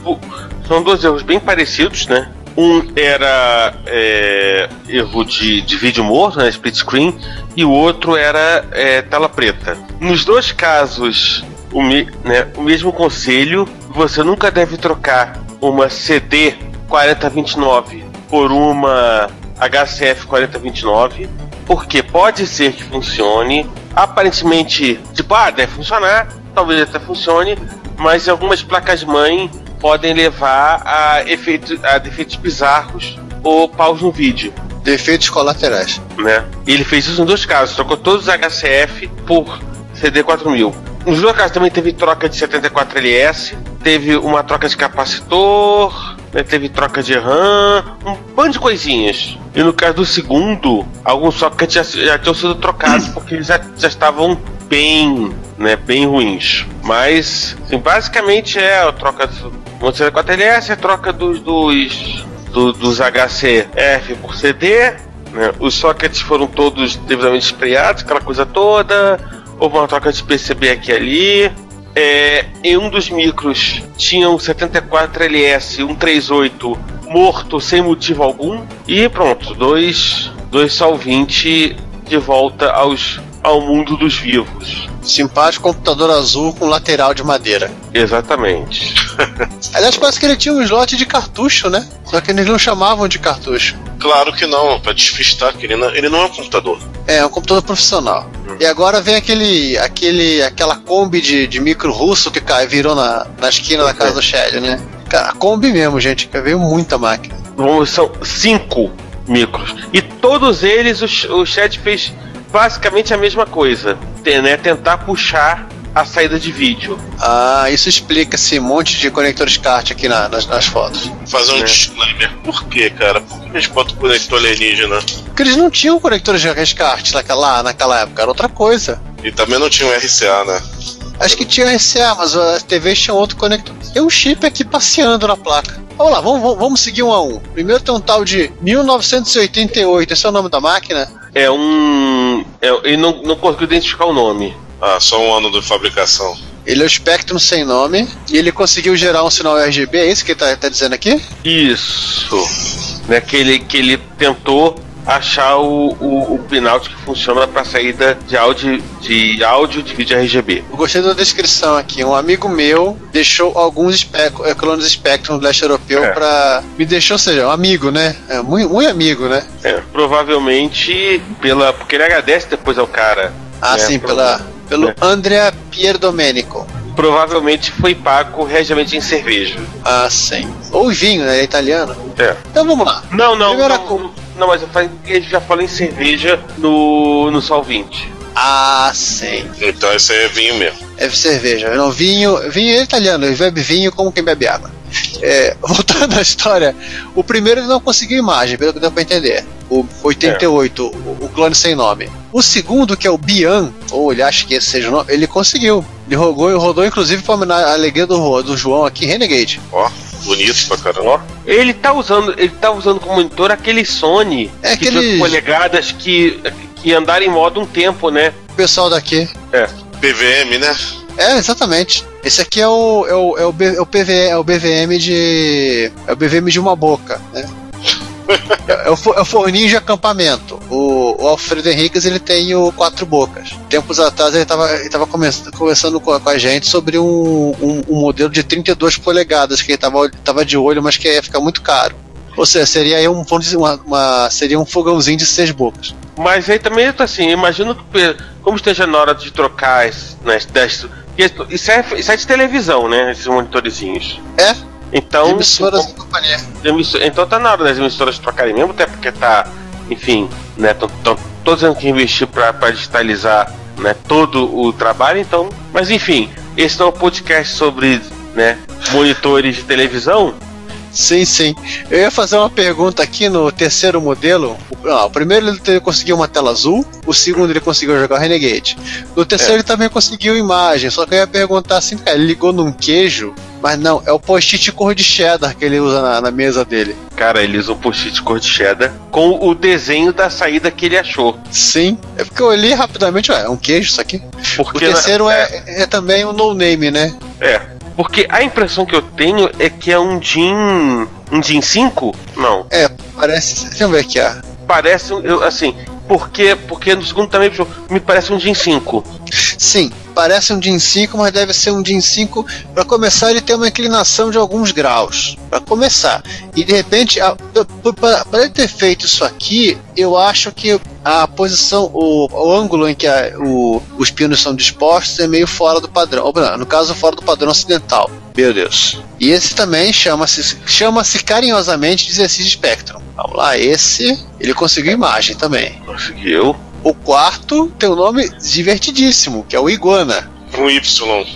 são dois erros bem parecidos, né? Um era é, erro de, de vídeo morto, né, split screen, e o outro era é, tela preta. Nos dois casos, o, me, né, o mesmo conselho: você nunca deve trocar uma CD 4029 por uma HCF 4029, porque pode ser que funcione. Aparentemente, tipo, ah, deve funcionar, talvez até funcione, mas algumas placas-mãe podem levar a, efeito, a defeitos bizarros ou paus no vídeo. Defeitos colaterais. Né? E ele fez isso em dois casos, trocou todos os HCF por CD4000. Nos dois casos também teve troca de 74LS, teve uma troca de capacitor, né, teve troca de RAM, um bando de coisinhas. E no caso do segundo, alguns sockets já, já tinham sido trocados porque eles já, já estavam bem, né, bem ruins. Mas, assim, basicamente é a troca do 4LS, a troca dos, dos, do, dos HCF por CD, né, os sockets foram todos devidamente espreados, aquela coisa toda, houve uma troca de PCB aqui e ali, é, em um dos micros tinha um 74LS, um 38 morto sem motivo algum. E pronto, dois, dois 20 de volta aos, ao mundo dos vivos. Simpático computador azul com lateral de madeira. Exatamente. Aliás, parece que ele tinha um slot de cartucho, né? Só que eles não chamavam de cartucho. Claro que não, para despistar que ele não, ele não é um computador. É, é um computador profissional. Hum. E agora vem aquele, aquele, aquela Kombi de, de micro russo que cai, virou na, na esquina da casa do Shelly, né? Cara, Kombi mesmo, gente, que veio muita máquina. São cinco micros. E todos eles o, o Shed fez basicamente a mesma coisa, né? Tentar puxar a saída de vídeo. Ah, isso explica esse monte de conectores CART aqui na, nas, nas, fotos. Fazer um é. disclaimer. Por quê, cara? Por que eles botam conector alienígena? Porque eles não tinham conectores de CART naquela, naquela época, era outra coisa. E também não tinham RCA, né? Acho que tinha RCA, mas a TV tinha outro conector. Tem um chip aqui passeando na placa. Vamos lá, vamos, vamos seguir um a um. Primeiro tem um tal de 1988, esse é o nome da máquina? É um. É, ele não, não conseguiu identificar o nome. Ah, só um ano de fabricação. Ele é o Spectrum sem nome e ele conseguiu gerar um sinal RGB, é isso que ele tá, tá dizendo aqui? Isso. Né, que, ele, que ele tentou achar o, o, o pinout que funciona para saída de áudio, de áudio de vídeo RGB. Eu gostei da descrição aqui. Um amigo meu deixou alguns é, clones Spectrum do leste europeu é. para me deixou, ou seja, um amigo, né? É, muito, muito amigo, né? É, provavelmente pela porque ele agradece depois ao cara. Ah, né, sim, pela pelo é. Andrea Pierdomenico. Provavelmente foi pago regiamente em cerveja. Ah, sim. Ou vinho, né? É italiano. É. Então vamos lá. Não, não. Primeira não, não, não, mas ele já falou em cerveja no, no Sol 20. Ah, sim. Então esse aí é vinho mesmo. É cerveja. Não, vinho. Vinho é italiano, ele bebe vinho como quem bebe água. É, voltando à história, o primeiro ele não conseguiu imagem, pelo que deu pra entender. O 88, é. o, o, clone sem nome. O segundo, que é o Bian, ou ele acha que esse seja o nome, ele conseguiu. Ele rodou, rodou inclusive pra a alegria do, do João aqui, Renegade. Ó. Bonito pra caramba. Ele tá usando, ele tá usando como monitor aquele Sony é que aquele... polegadas que, que andaram em modo um tempo, né? O pessoal daqui. É. PVM, né? É, exatamente. Esse aqui é o, é o, é o, B, é o, PV, é o BVM de. É o BVM de uma boca, né? É, o, é o forninho de acampamento. O, o, Alfredo Henriquez ele tem o Quatro Bocas. Tempos atrás ele estava conversando com, com, a gente sobre um, um, um, modelo de 32 polegadas que ele estava tava de olho, mas que ia ficar muito caro. Ou seja, seria aí um, uma, uma, seria um fogãozinho de seis bocas. Mas aí também, assim, imagino que como esteja na hora de trocar né, isso é, isso é de televisão, né? Esses monitorzinhos. É. Então. emissoras então, companhia. Então tá na hora das emissoras trocarem mesmo, até porque tá. Enfim, né? Estão todos tendo que investir para digitalizar né, todo o trabalho, então. Mas enfim, esse não é um podcast sobre né, monitores de televisão. Sim, sim. Eu ia fazer uma pergunta aqui no terceiro modelo. O, não, o primeiro ele conseguiu uma tela azul, o segundo ele conseguiu jogar o Renegade. No terceiro É. ele também conseguiu imagem, só que eu ia perguntar assim, cara, ele ligou num queijo, mas não, é o post-it cor de cheddar que ele usa na, na mesa dele. Cara, ele usa um post-it cor de cheddar com o desenho da saída que ele achou. Sim, é porque eu olhei rapidamente, ué, é um queijo isso aqui. O Porque na- terceiro é, é também um no-name, né? É. Porque a impressão que eu tenho é que é um Jin. Um Jin 5? Não. É, parece. Deixa eu ver aqui, ó. Parece eu, assim. Porque, porque no segundo também me parece um Jin 5. Sim, parece um DIN 5, mas deve ser um DIN 5. Para começar, ele tem uma inclinação de alguns graus. Para começar. E de repente, para ele ter feito isso aqui, eu acho que a posição, o, o ângulo em que a- o- os pinos são dispostos é meio fora do padrão. No caso, fora do padrão ocidental. Meu Deus. E esse também chama-se chama-se carinhosamente 16 Spectrum. Vamos lá, esse ele conseguiu imagem também. Conseguiu. O quarto tem um nome divertidíssimo, que é o Iguana. Um Y.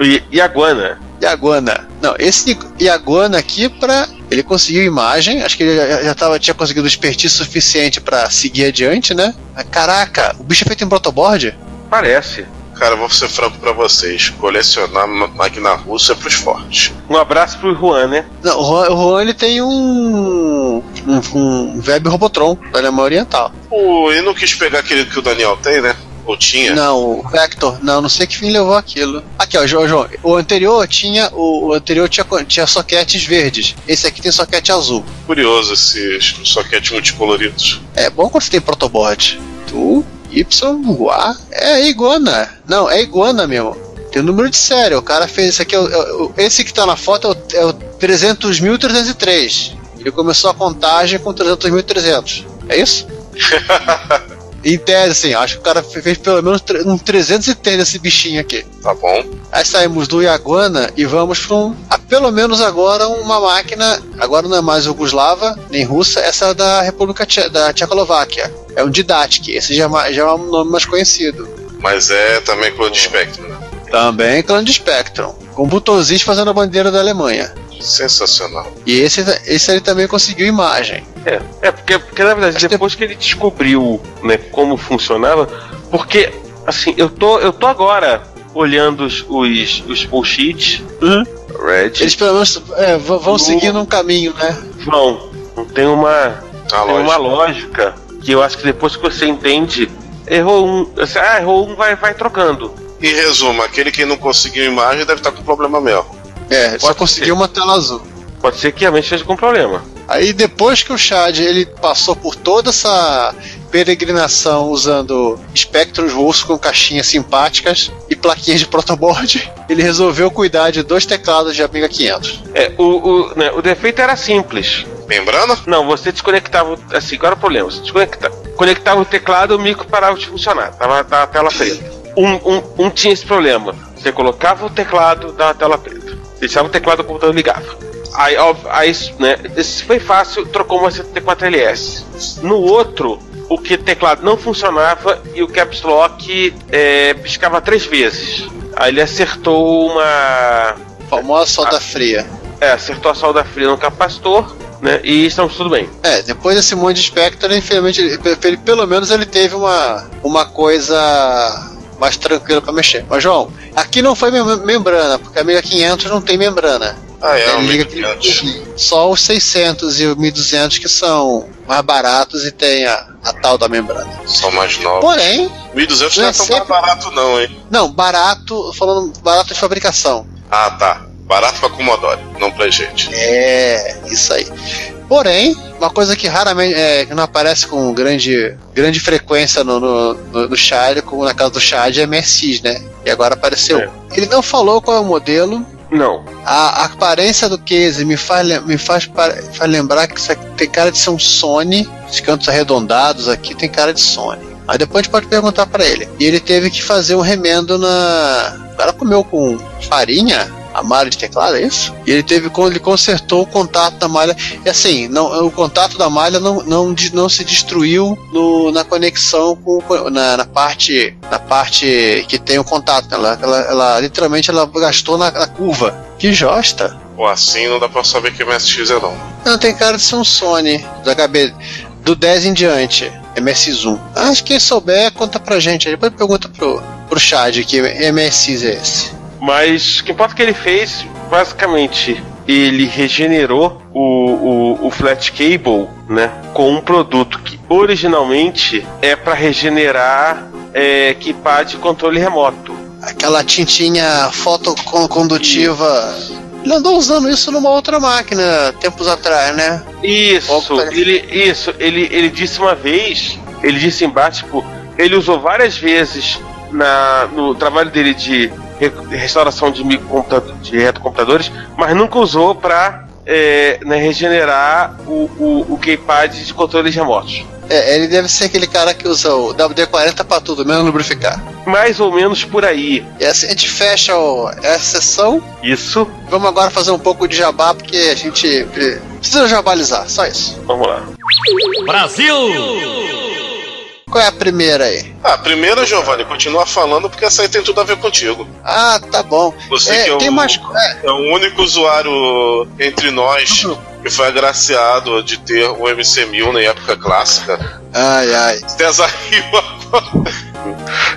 E, e a Guana? Iaguana. Não, esse Iaguana aqui pra. Ele conseguiu imagem, acho que ele já, já tava, tinha conseguido expertise suficiente pra seguir adiante, né? Mas, caraca, o bicho é feito em protoboard? Parece. Cara, vou ser franco pra vocês. Colecionar máquina russa é pros fortes. Um abraço pro Juan, né? Não, o Juan, o Juan, ele tem um. Um, um Web Robotron da Alemanha Oriental. O, ele não quis pegar aquele que o Daniel tem, né? Ou tinha? Não, o Vector, não, não sei que fim levou aquilo. Aqui, ó, João, João, o anterior tinha. O, o anterior tinha, tinha soquetes verdes. Esse aqui tem soquete azul. Curioso esses soquetes multicoloridos. É bom quando você tem protoboard. Tu, Y, A, é iguana. Não, é iguana mesmo. Tem o número de série. O cara fez esse aqui. é o- é o- esse que tá na foto é o, é o 300.303. Ele começou a contagem com 300.300. É isso? em tese, assim, acho que o cara fe- fez pelo menos um 303 desse bichinho aqui. Tá bom? Aí saímos do Iaguana e vamos para um. A, pelo menos agora uma máquina. Agora não é mais Yugoslava, nem russa, essa é da República Tche- da Tchecoslováquia. É um Didatic, esse já, é já é um nome mais conhecido. Mas é também cor de espectro, né? Também clã de Spectrum, com botõezinhos fazendo a bandeira da Alemanha. Sensacional. E esse, esse ele também conseguiu imagem. É, é porque, porque na verdade, Acho que- depois que ele descobriu né, como funcionava, porque assim, eu tô, eu tô agora olhando os, os, os bullshits, Uhum. Red, Eles pelo menos é, vão No- seguindo um caminho, né? Vão, tem uma, Tá tem uma lógico. lógica que eu acho que depois que você entende, errou um, assim, ah, errou um, vai, vai trocando. Em resumo, aquele que não conseguiu imagem deve estar com problema mesmo. É, só Pode conseguiu uma tela azul. Pode ser que realmente esteja com problema. Aí depois que o Chad ele passou por toda essa peregrinação usando espectros russos com caixinhas simpáticas e plaquinhas de protoboard, ele resolveu cuidar de dois teclados de Amiga 500. É, o, o, né, o defeito era simples. Membrana? Não, você desconectava. o- Assim, qual era o problema? Você desconectava, conectava o teclado o micro parava de funcionar. Tava, tava a tela preta. Um, um, um tinha esse problema. Você colocava o teclado, dava a tela preta. Deixava o teclado, o computador ligava. Aí, aí né, esse foi fácil, trocou uma CT4LS. No outro, o que teclado não funcionava e o caps lock é, piscava três vezes. Aí ele acertou uma famosa solda fria. é, acertou a solda fria no capacitor, né? E estamos tudo bem. É, depois desse monte de espectro, infelizmente, ele- pelo menos ele teve uma, uma coisa mais tranquila pra mexer. Mas, João, aqui não foi mem- membrana, porque a Amiga 500 não tem membrana. Ah, é, liga 1500. aquele- Só os 600 e o 1200 que são mais baratos e tem a, a tal da membrana. São mais novos. Porém, 1200 não é É tão sempre- barato não, hein? não, barato, falando barato de fabricação. Ah, tá. Barato pra Commodore, não pra gente. É, isso aí. Porém, uma coisa que raramente é, que não aparece com grande, grande frequência no, no, no, no Chad, como na casa do Chad, é MSX, né? E agora apareceu. É. Ele não falou qual é o modelo. Não. A, a aparência do case me faz, me faz, faz lembrar que isso aqui tem cara de ser um Sony. Os cantos arredondados aqui tem cara de Sony. Aí depois a gente pode perguntar pra ele. E ele teve que fazer um remendo na. O cara comeu com farinha a malha de teclado, é isso? E ele teve quando ele consertou o contato da malha. E assim, não, o contato da malha não, não, não se destruiu no- na conexão com na, na parte na parte que tem o contato. Ela, ela, ela literalmente ela gastou na, na curva. Que josta! Ou assim não dá pra saber que MSX é não. Não, tem cara de ser um Sony do HB do 10 em diante. MSX1. Acho que quem souber, conta pra gente. aí. Depois pergunta pro, pro Chad que MSX é esse. Mas o que importa é que ele fez, basicamente, ele regenerou o, o, o flat cable, né, com um produto que originalmente é para regenerar é, keypad de controle remoto. Aquela tintinha fotocondutiva. Ele andou usando isso numa outra máquina tempos atrás, né? Isso, ele, isso, ele, ele disse uma vez, ele disse embaixo, tipo, ele usou várias vezes na, no trabalho dele de restauração de, microcomputa- de retrocomputadores, mas nunca usou para né, regenerar o, o, o keypad de controles remotos. É, ele deve ser aquele cara que usa o WD-40 pra tudo, menos lubrificar. Mais ou menos por aí. E assim a gente fecha o- essa sessão. Isso, Vamos agora fazer um pouco de jabá, porque a gente pre- precisa jabalizar, só isso. vamos lá. Qual é a primeira aí? Ah, primeiro, Giovanni, continua falando porque essa aí tem tudo a ver contigo. Ah, tá bom. Você É, que é o, mais. É, é o único usuário entre nós que foi agraciado de ter o MC1000 na época clássica. ai, ai. César riu agora.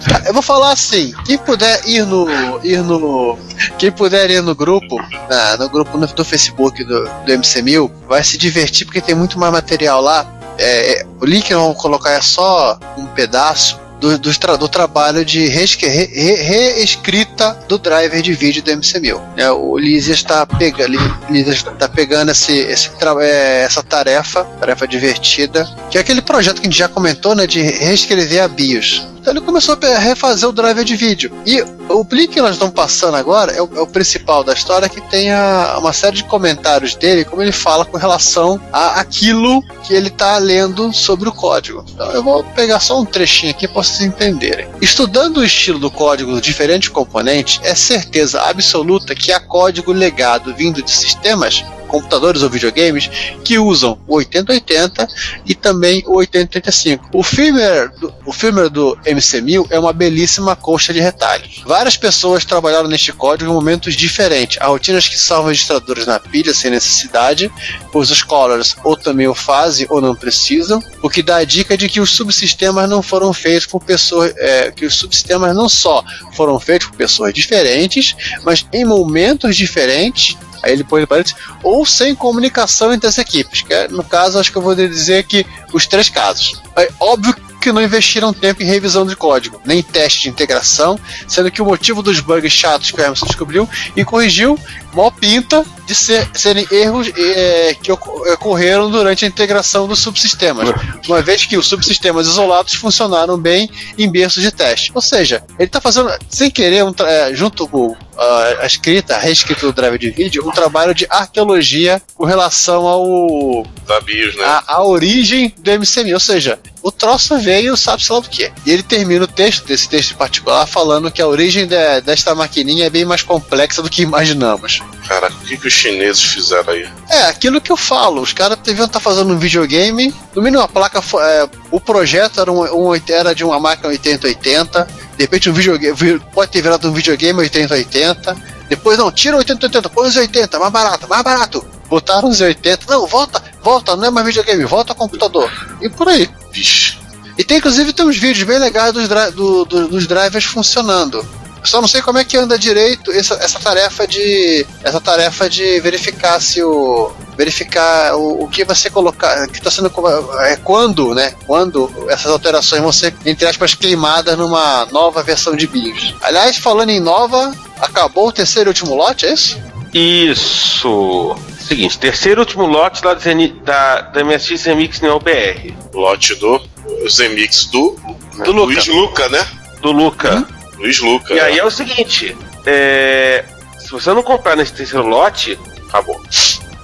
Tá, eu vou falar assim: quem puder ir no. ir no. Quem puder ir no grupo, na- no grupo no- do Facebook do, do MC1000, vai se divertir porque tem muito mais material lá. É, é, o link que eu vou colocar é só um pedaço do, do, tra- do trabalho de reesque- re- re- reescrita do driver de vídeo do MC1000. É, o Lízias está pega, Li- Lízias tá pegando esse, esse é, essa tarefa, tarefa divertida, que é aquele projeto que a gente já comentou, né, de reescrever a BIOS. Então ele começou a refazer o driver de vídeo. E o link que nós estamos passando agora é o, é o principal da história, que tem a- uma série de comentários dele, como ele fala com relação a aquilo que ele está lendo sobre o código. Então eu vou pegar só um trechinho aqui para vocês entenderem. Estudando o estilo do código dos diferentes componentes, é certeza absoluta que há código legado vindo de sistemas computadores ou videogames que usam o 8080 e também o 8085. O firmware do, o firmware do MC1000 é uma belíssima colcha de retalhos. Várias pessoas trabalharam neste código em momentos diferentes. Há rotinas que salvam registradores na pilha sem necessidade, pois os scholars ou também o fazem ou não precisam, o que dá a dica de que os subsistemas não foram feitos por pessoas, é, que os subsistemas não só foram feitos por pessoas diferentes, mas em momentos diferentes Aí ele põe parênteses, ou sem comunicação entre as equipes. Que é, no caso, acho que eu vou dizer que os três casos. É óbvio que não investiram tempo em revisão de código, nem em teste de integração, sendo que o motivo dos bugs chatos que o Emerson descobriu e corrigiu, mó pinta de ser- serem erros é, que oco- ocorreram durante a integração dos subsistemas, uma vez que os subsistemas isolados funcionaram bem em berços de teste. Ou seja, ele está fazendo, sem querer, um é, junto com ah, a escrita, a reescrita do drive de vídeo, um trabalho de arqueologia com relação ao Da BIOS, né? a, a origem do MC1000, ou seja, o troço veio, sabe-se lá do que. E ele termina o texto, desse texto em particular, falando que a origem de- desta maquininha é bem mais complexa do que imaginamos. Caraca, o que, que os chineses fizeram aí? É, aquilo que eu falo, os caras deviam estar fazendo um videogame, no mínimo a placa, é, o projeto era, um, um era de uma máquina 8080, de repente um videogame, vi- pode ter virado um videogame 8080, depois não, tira o 8080, põe os 80, mais barato, mais barato. Botaram os 80, não, volta, volta, não é mais videogame, volta computador. E por aí. Vixe. E tem inclusive tem uns vídeos bem legais dos, dri- do- do- dos drivers funcionando. Só não sei como é que anda direito essa, essa tarefa de essa tarefa de verificar se o verificar o, o que você colocar que está sendo é quando, né? Quando essas alterações vão ser entre aspas queimadas numa nova versão de BIOS. Aliás, falando em nova, acabou o terceiro e último lote, é isso? Isso. Seguinte, terceiro e último lote lá do Zeni- da, da MSX Remix Neo BR. Lote do Zemix do, Do Luca. Luiz Luca, né? Do Luca. Luiz Luca. E aí né? é o seguinte: é, se você não comprar nesse terceiro lote, acabou.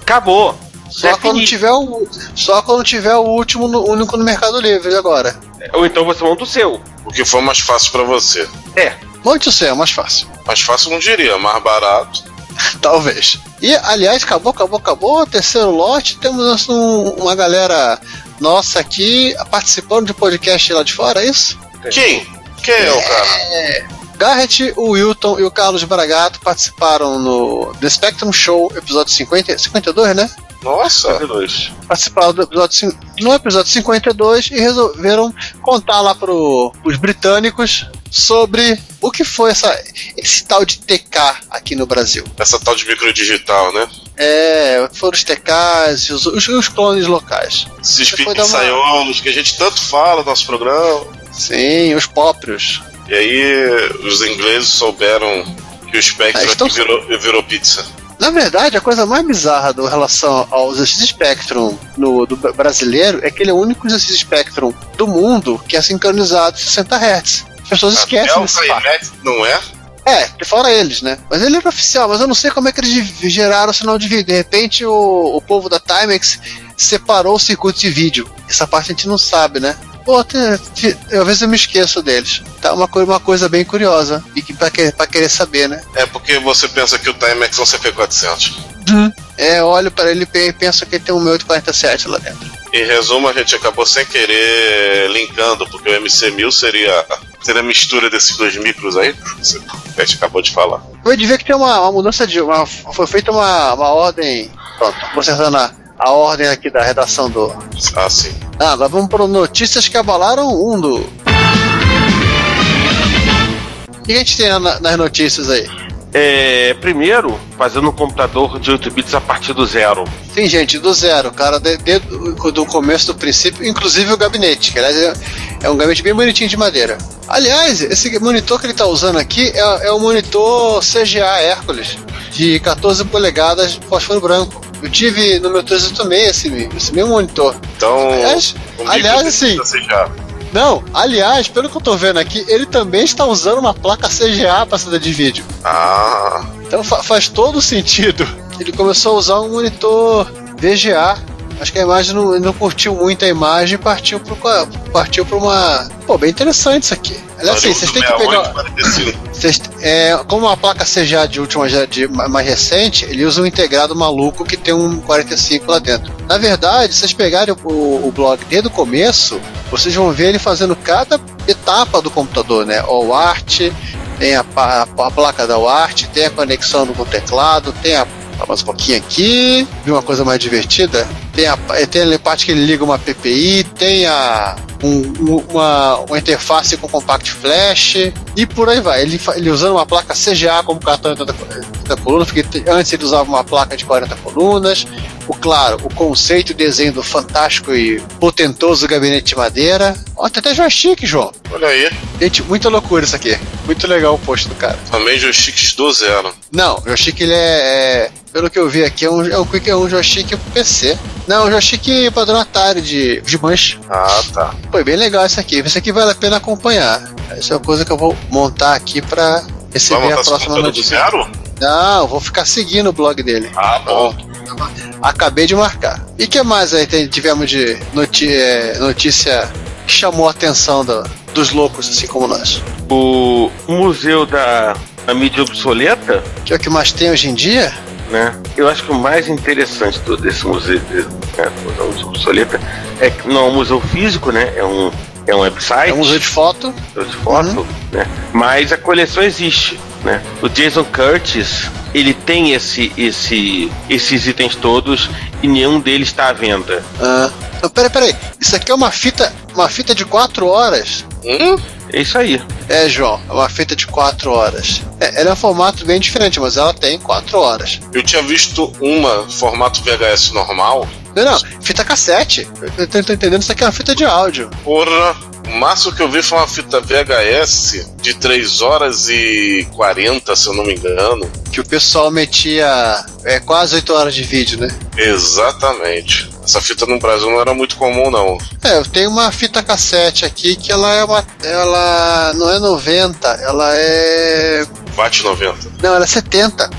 Acabou. Só É quando tiver o só quando tiver o último no- único no Mercado Livre agora. Ou então você monta o seu. O que for mais fácil pra você. É. Monte o seu, é mais fácil. Mais fácil não diria, mais barato. Talvez. E, aliás, acabou, acabou, acabou. Terceiro lote. Temos um- uma galera nossa aqui participando de podcast lá de fora, é isso? Quem? Quem é o cara? Garrett, o Wilton e o Carlos Bragato participaram no The Spectrum Show, episódio 50, 52, né? Nossa! Participaram do episódio, no episódio 52 e resolveram contar lá pro, pros britânicos sobre o que foi essa, esse tal de TK aqui no Brasil. Essa tal de microdigital, né? É, foram os TKs e os, os, os clones locais. Esses pisaiolos uma... que a gente tanto fala no nosso programa. Sim, os próprios. E aí os ingleses souberam que o Spectre é, estão... virou, virou pizza. Na verdade, a coisa mais bizarra do relação ao ZX Spectrum no, do brasileiro é que ele é o único ZX Spectrum do mundo que é sincronizado em 60 Hz. As pessoas Até esquecem desse fato. Não é? É, fora eles, né? Mas ele era oficial, mas eu não sei como é que eles geraram o sinal de vídeo. De repente o, o povo da Timex separou o circuito de vídeo. Essa parte a gente não sabe, né? Pô, até, às vezes eu me esqueço deles. Tá uma, coisa, uma coisa bem curiosa. E que pra, que, pra querer saber, né? É porque você pensa que o Timex é um CP400. Uhum. É, olho para ele e penso que ele tem um 1847 lá dentro. Em resumo, a gente acabou sem querer linkando, porque o MC1000 seria, seria a mistura desses dois micros aí, que a gente acabou de falar. Eu devia que ter uma, uma mudança de. Uma, foi feita uma, uma ordem. Pronto, consertando a, a ordem aqui da redação do. Ah, sim. Ah, agora vamos para notícias que abalaram o mundo. O que a gente tem na, nas notícias aí? É, primeiro, fazendo um computador de 8 bits a partir do zero. Sim, gente, do zero, cara, de, de, do começo do princípio, inclusive o gabinete, que aliás é, é um gabinete bem bonitinho de madeira. Aliás, esse monitor que ele está usando aqui é, é o monitor CGA Hércules, de 14 polegadas fósforo branco. Eu tive no meu 386 esse, esse mesmo monitor. Então, aliás, aliás assim. Não, aliás, pelo que eu tô vendo aqui, ele também está usando uma placa CGA para saída de vídeo. Ah. Então fa faz todo sentido. Ele começou a usar um monitor VGA Acho que a imagem não, não curtiu muito a imagem e partiu para partiu pra uma. Pô, bem interessante isso aqui. Aliás, assim, vocês têm que pegar. Vocês, é, como uma placa CGA de última de mais recente, ele usa um integrado maluco que tem um 45 lá dentro. Na verdade, se vocês pegarem o, o blog desde o começo, vocês vão ver ele fazendo cada etapa do computador, né? O art, tem a, a, a placa da UART, tem a conexão com o teclado, tem a mais um pouquinho aqui. Viu uma coisa mais divertida? Tem a, tem a parte que ele liga uma PPI, tem a, um, uma, uma interface com compact flash e por aí vai. Ele, ele usando uma placa CGA como cartão de 80 colunas, porque antes ele usava uma placa de 40 colunas. O, claro, o conceito e desenho do fantástico e potentoso gabinete de madeira. Ó, tem até joystick, João. Olha aí. Gente, muita loucura isso aqui. Muito legal o post do cara. Também joysticks do zero. Não, joystick ele é, é pelo que eu vi aqui, é um, é um, é um joystick pro PC. Não, um joystick padrão Atari de, de manche. Ah, tá. Foi bem legal isso aqui. Isso aqui vale a pena acompanhar. Essa é uma coisa que eu vou montar aqui pra receber a próxima notícia. Do zero? Não, eu vou ficar seguindo o blog dele. Ah, bom. Acabei de marcar. E que mais aí tivemos de é, notícia que chamou a atenção do, dos loucos, assim como nós? O Museu da Mídia Obsoleta. Que é o que mais tem hoje em dia? Né? Eu acho que o mais interessante desse museu, né, museu obsoleta, é que não é um museu físico, né? É um é um website. É um museu de foto. Museu de foto, uhum. né? Mas a coleção existe, né? O Jason Curtis, ele tem esse, esse, esses itens todos e nenhum deles está à venda. Ah, não, peraí, peraí. Isso aqui é uma fita, uma fita de 4 horas. Hum? É isso aí. É, João, é uma fita de 4 horas. É, ela é um formato bem diferente, mas ela tem 4 horas. Eu tinha visto uma formato VHS normal. Não, não, fita cassete. Eu tô, tô entendendo, isso aqui é uma fita de áudio. Porra, o máximo que eu vi foi uma fita VHS de 3 horas e 40, se eu não me engano. Que o pessoal metia é, quase 8 horas de vídeo, né? Exatamente. Essa fita no Brasil não era muito comum, não. É, eu tenho uma fita cassete aqui que ela é uma. Ela não é 90, ela é. Bate 90. Não, ela é 70.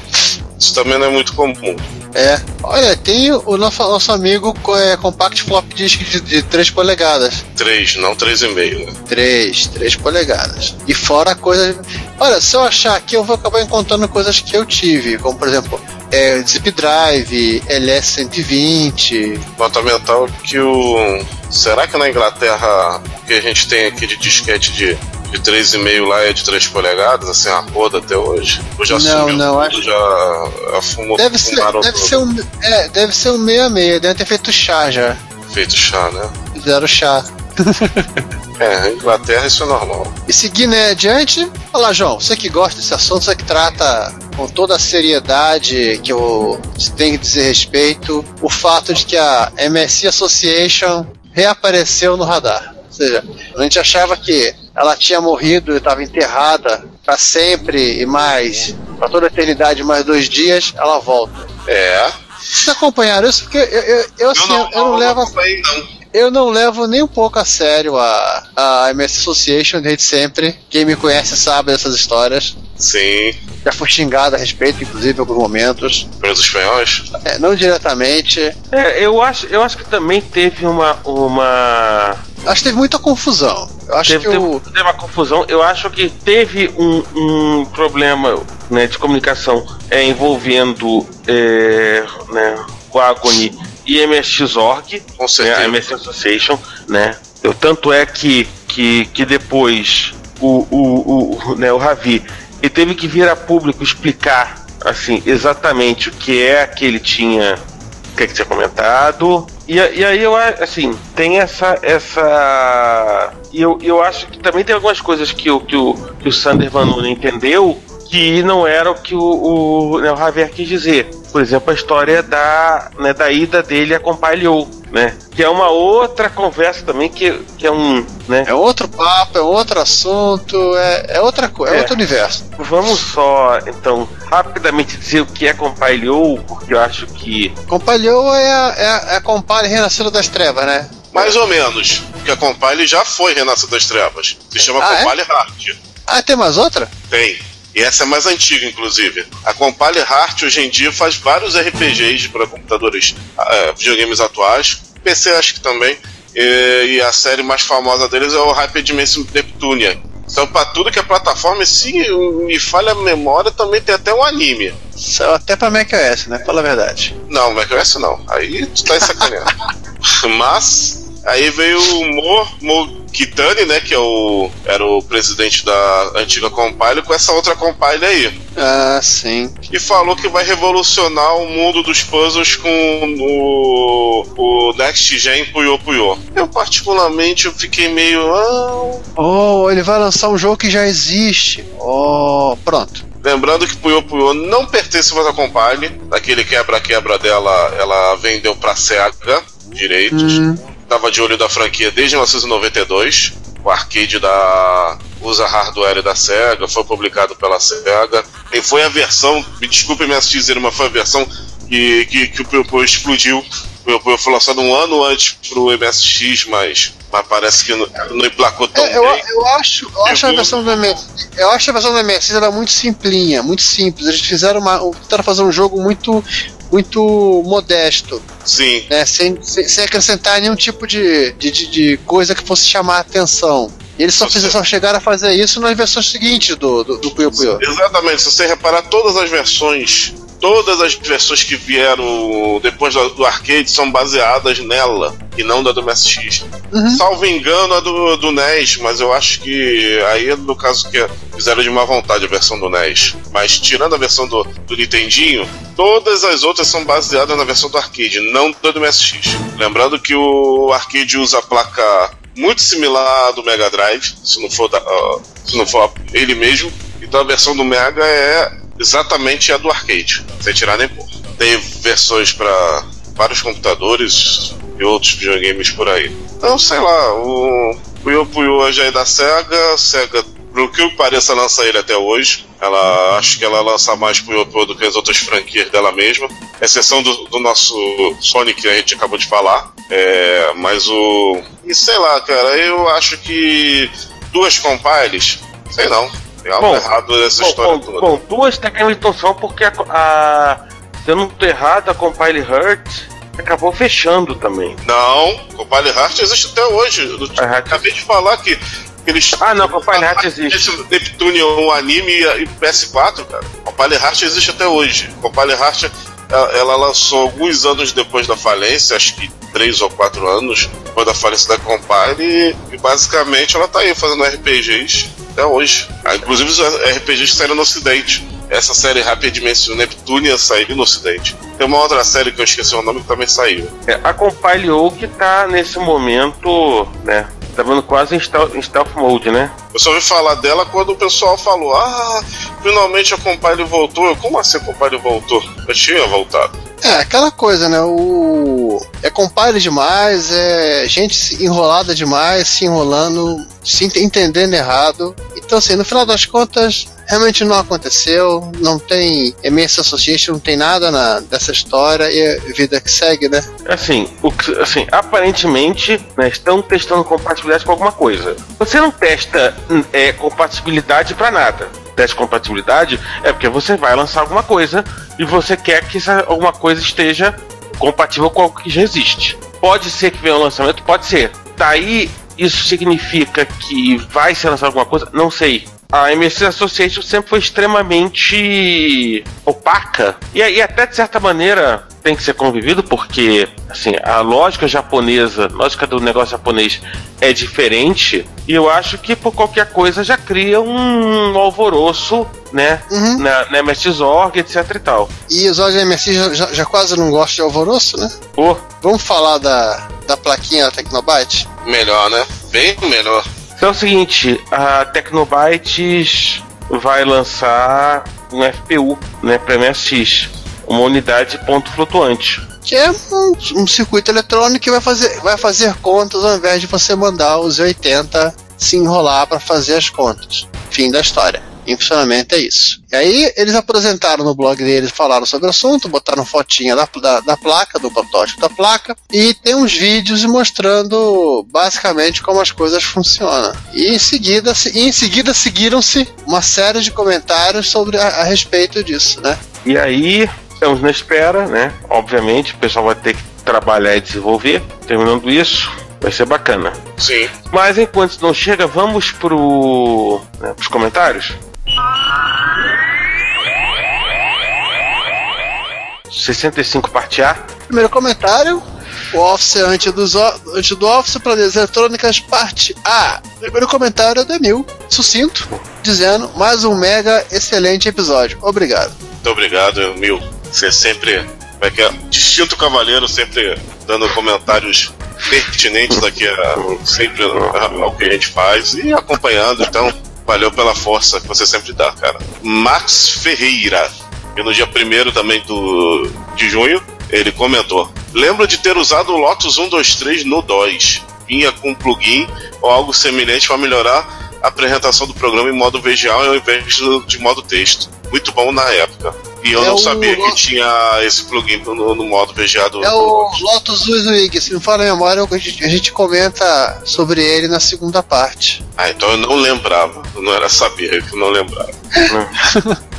Isso também não é muito comum. É. Olha, tem o nosso, nosso amigo é, Compact Flop Disk de, de 3 polegadas. 3, não 3,5, né? 3, 3 polegadas. E fora coisa. Olha, se eu achar aqui, eu vou acabar encontrando coisas que eu tive, como por exemplo, é, Zip Drive, LS120. Nota mental que o. Será que na Inglaterra o que a gente tem aqui de disquete de de 3,5 lá é de 3 polegadas, assim, a roda até hoje? Ou já Não, sumiu não, tudo, acho- já afumou, Deve ser, deve ser um. É, deve ser um 66, deve ter feito chá já. Feito chá, né? Fizeram chá. É, na Inglaterra isso é normal. E seguindo aí adiante, olha lá, João, você que gosta desse assunto, você que trata com toda a seriedade que eu tem que dizer respeito, o fato de que a MSI Association reapareceu no radar. Ou seja, a gente achava que ela tinha morrido e estava enterrada para sempre e mais, para toda a eternidade, mais dois dias, ela volta. É. Vocês acompanharam isso? Porque eu, eu, eu, assim, eu, eu não levo a acompanhei, não. eu não levo nem um pouco a sério a, a MS Association desde sempre. Quem me conhece sabe dessas histórias. Sim, Já fui xingado a respeito, inclusive, em alguns momentos. pelos espanhóis. É, não diretamente. É, eu acho, eu acho que também teve uma. uma Acho que teve muita confusão. Eu acho teve, que o. teve, teve uma confusão. Eu acho que teve um, um problema né, de comunicação é, envolvendo é, né, o Agony e MSX.org, né, a MS Association, né? Eu, tanto é que, que, que depois o, o, o, né, o Ravi ele teve que vir a público explicar assim exatamente o que é que ele tinha que, é que tinha comentado. E, e aí eu assim tem essa essa e eu, eu acho que também tem algumas coisas que que o, que o Sander Van Nunen entendeu que não era o que o, o, né, o Javier quis dizer. Por exemplo, a história da, né, da ida dele a Compile.io, né? Que é uma outra conversa também, que, que é um. Né, É outro papo, é outro assunto, é, é outra coisa, é, É. outro universo. Vamos só, então, rapidamente dizer o que é Compile.io, porque eu acho que. Compalhou é a, é a, é a Compile Renascido das Trevas, né? Mais ou menos. Porque a Compile já foi Renascer das Trevas. Se chama Ah, é? Compile Heart. Ah, tem mais outra? Tem. E essa é mais antiga, inclusive. A Compile Heart hoje em dia faz vários RPGs para computadores, eh, videogames atuais. PC acho que também. E, e a série mais famosa deles é o Hyperdimension Neptunia. Então, para tudo que é plataforma, se me falha a memória, também tem até um anime. Saiu até pra macOS, né? Fala a verdade. Não, macOS não. Aí tu tá sacaneando. Mas, aí veio o Mo, Mo Kitani, né? Que é o, era o presidente da antiga Compile, com essa outra Compile aí. Ah, sim. E falou que vai revolucionar o mundo dos puzzles com o, o Next Gen Puyo Puyo. Eu, particularmente, eu fiquei meio. Ah, Oh, ele vai lançar um jogo que já existe. Oh, pronto. Lembrando que Puyo Puyo não pertence mais à Compile. Daquele quebra-quebra dela, ela vendeu pra SEGA direitos. Hum. Tava de olho da franquia desde 1992. O arcade da usa hardware da SEGA, foi publicado pela SEGA. E foi a versão, me desculpe me dizer, mas foi a versão que, que, que o Puyo explodiu. O Puyo foi lançado um ano antes pro MSX, mas, mas parece que não, não emplacou tão É, eu, bem. eu acho, eu acho a Pegou. versão do MS, eu acho a versão do MSX era muito simplinha, muito simples. Eles fizeram uma, um- tentaram fazer um jogo muito, muito modesto, Sim, né? Sem, sem, sem acrescentar nenhum tipo de, de, de, de coisa que fosse chamar a atenção. E eles só, Você- fizeram, só chegaram a fazer isso nas versões seguintes do, do, do Puyo Puyo. Exatamente, se você reparar, todas as versões, todas as versões que vieram depois do, do arcade são baseadas nela e não da do MSX. Uhum. Salvo engano, a do, do NES, mas eu acho que aí é no caso que fizeram de má vontade a versão do NES. Mas tirando a versão do, do Nintendinho, todas as outras são baseadas na versão do arcade, não da do MSX. Lembrando que o arcade usa a placa muito similar à do Mega Drive, se não for, da- ah, se não for ele mesmo. Então a versão do Mega é exatamente a do arcade, sem tirar nem pôr. Tem versões para vários computadores e outros videogames por aí. Então, sei lá, o Puyo Puyo já é da SEGA, SEGA, pelo que pareça, lança ele até hoje. Ela acho que ela lança mais Puyo Puyo do que as outras franquias dela mesma, exceção do, do nosso Sonic que a gente acabou de falar. É, mas o. E sei lá, cara, eu acho que duas compiles, sei não. Tem algo Bom, errado nessa Bom, história bom, toda. bom, duas tecnicamente são porque a, a, se eu não tô errado, a Compile Heart acabou fechando também. Não, Compile Heart existe até hoje. Eu acabei de falar que eles. Ah, não, Compile Heart existe. Neptune é um anime e e PS4, cara. Compile Heart existe até hoje. Compile Heart ela, lançou alguns anos depois da falência, acho que três ou quatro anos depois da falência da Compile, e, basicamente ela tá aí fazendo RPGs até hoje. Ah, inclusive os RPGs saíram no ocidente. Essa série Hyper Dimension Neptunia saiu no ocidente. Tem uma outra série que eu esqueci o nome que também saiu. É, a Compile Oak tá nesse momento, né? Tá vendo quase em stealth, mode, né? Eu só ouvi falar dela quando o pessoal falou: Ah, finalmente a Compile voltou. Eu, Como assim a Compile voltou? Eu tinha voltado. É, aquela coisa, né? O. É compile demais, é gente enrolada demais, se enrolando, se ent- entendendo errado. Então, assim, no final das contas, realmente não aconteceu, não tem MS Association, não tem nada na, dessa história e vida que segue, né? Assim, o assim, aparentemente né, estão testando compatibilidade com alguma coisa. Você não testa é, compatibilidade para nada. Teste compatibilidade é porque você vai lançar alguma coisa e você quer que essa alguma coisa esteja compatível com algo que já existe. Pode ser que venha um lançamento, pode ser. Daí isso significa que vai ser lançado alguma coisa? Não sei. A MSC Association sempre foi extremamente opaca e, e até de certa maneira tem que ser convivido porque assim a lógica japonesa, a lógica do negócio japonês é diferente e eu acho que por qualquer coisa já cria um alvoroço, né, Uhum. na, na MSX Org, etc e tal. E os olhos MSI já, já, já quase não gostam de alvoroço, né? Pô, Vamos falar da, da plaquinha da Tecnobyte? Melhor, né? Bem melhor. Então é o seguinte, a Tecnobytes vai lançar um FPU, né, para MSX, uma unidade ponto flutuante. Que é um, um circuito eletrônico que vai fazer, vai fazer contas ao invés de você mandar os 80 se enrolar para fazer as contas. Fim da história. Em funcionamento é isso. E aí eles apresentaram no blog deles, falaram sobre o assunto, botaram fotinha da, da, da placa, do protótipo da placa, e tem uns vídeos mostrando basicamente como as coisas funcionam. E em seguida, se- e em seguida seguiram-se uma série de comentários sobre a, a respeito disso, né? E aí, estamos na espera, né? Obviamente, o pessoal vai ter que trabalhar e desenvolver. Terminando isso, vai ser bacana. Sim. Mas enquanto isso não chega, vamos pro, né, pros comentários. 65 parte A. Primeiro comentário: o Office antes, dos, o- antes do Office, Planejos Eletrônicas, parte A. Primeiro comentário é do Emil, sucinto, dizendo: mais um mega excelente episódio. Obrigado. Muito obrigado, Mil. Você sempre. Vai que é distinto cavaleiro, sempre dando comentários pertinentes aqui a, sempre ao que a gente faz e acompanhando. Então, valeu pela força que você sempre dá, cara. Max Ferreira. E no dia 1 também do, de junho, ele comentou: Lembro de ter usado o Lotus 123 no DOS. Vinha com um plugin ou algo semelhante para melhorar a apresentação do programa em modo visual ao invés de modo texto. Muito bom na época. E eu É não sabia que tinha esse plugin no, no modo VGA do. É do o Lotus. Wizwig, se não for a memória, a gente, a gente comenta sobre ele na segunda parte. Ah, então eu não lembrava. Eu não era saber que eu não lembrava.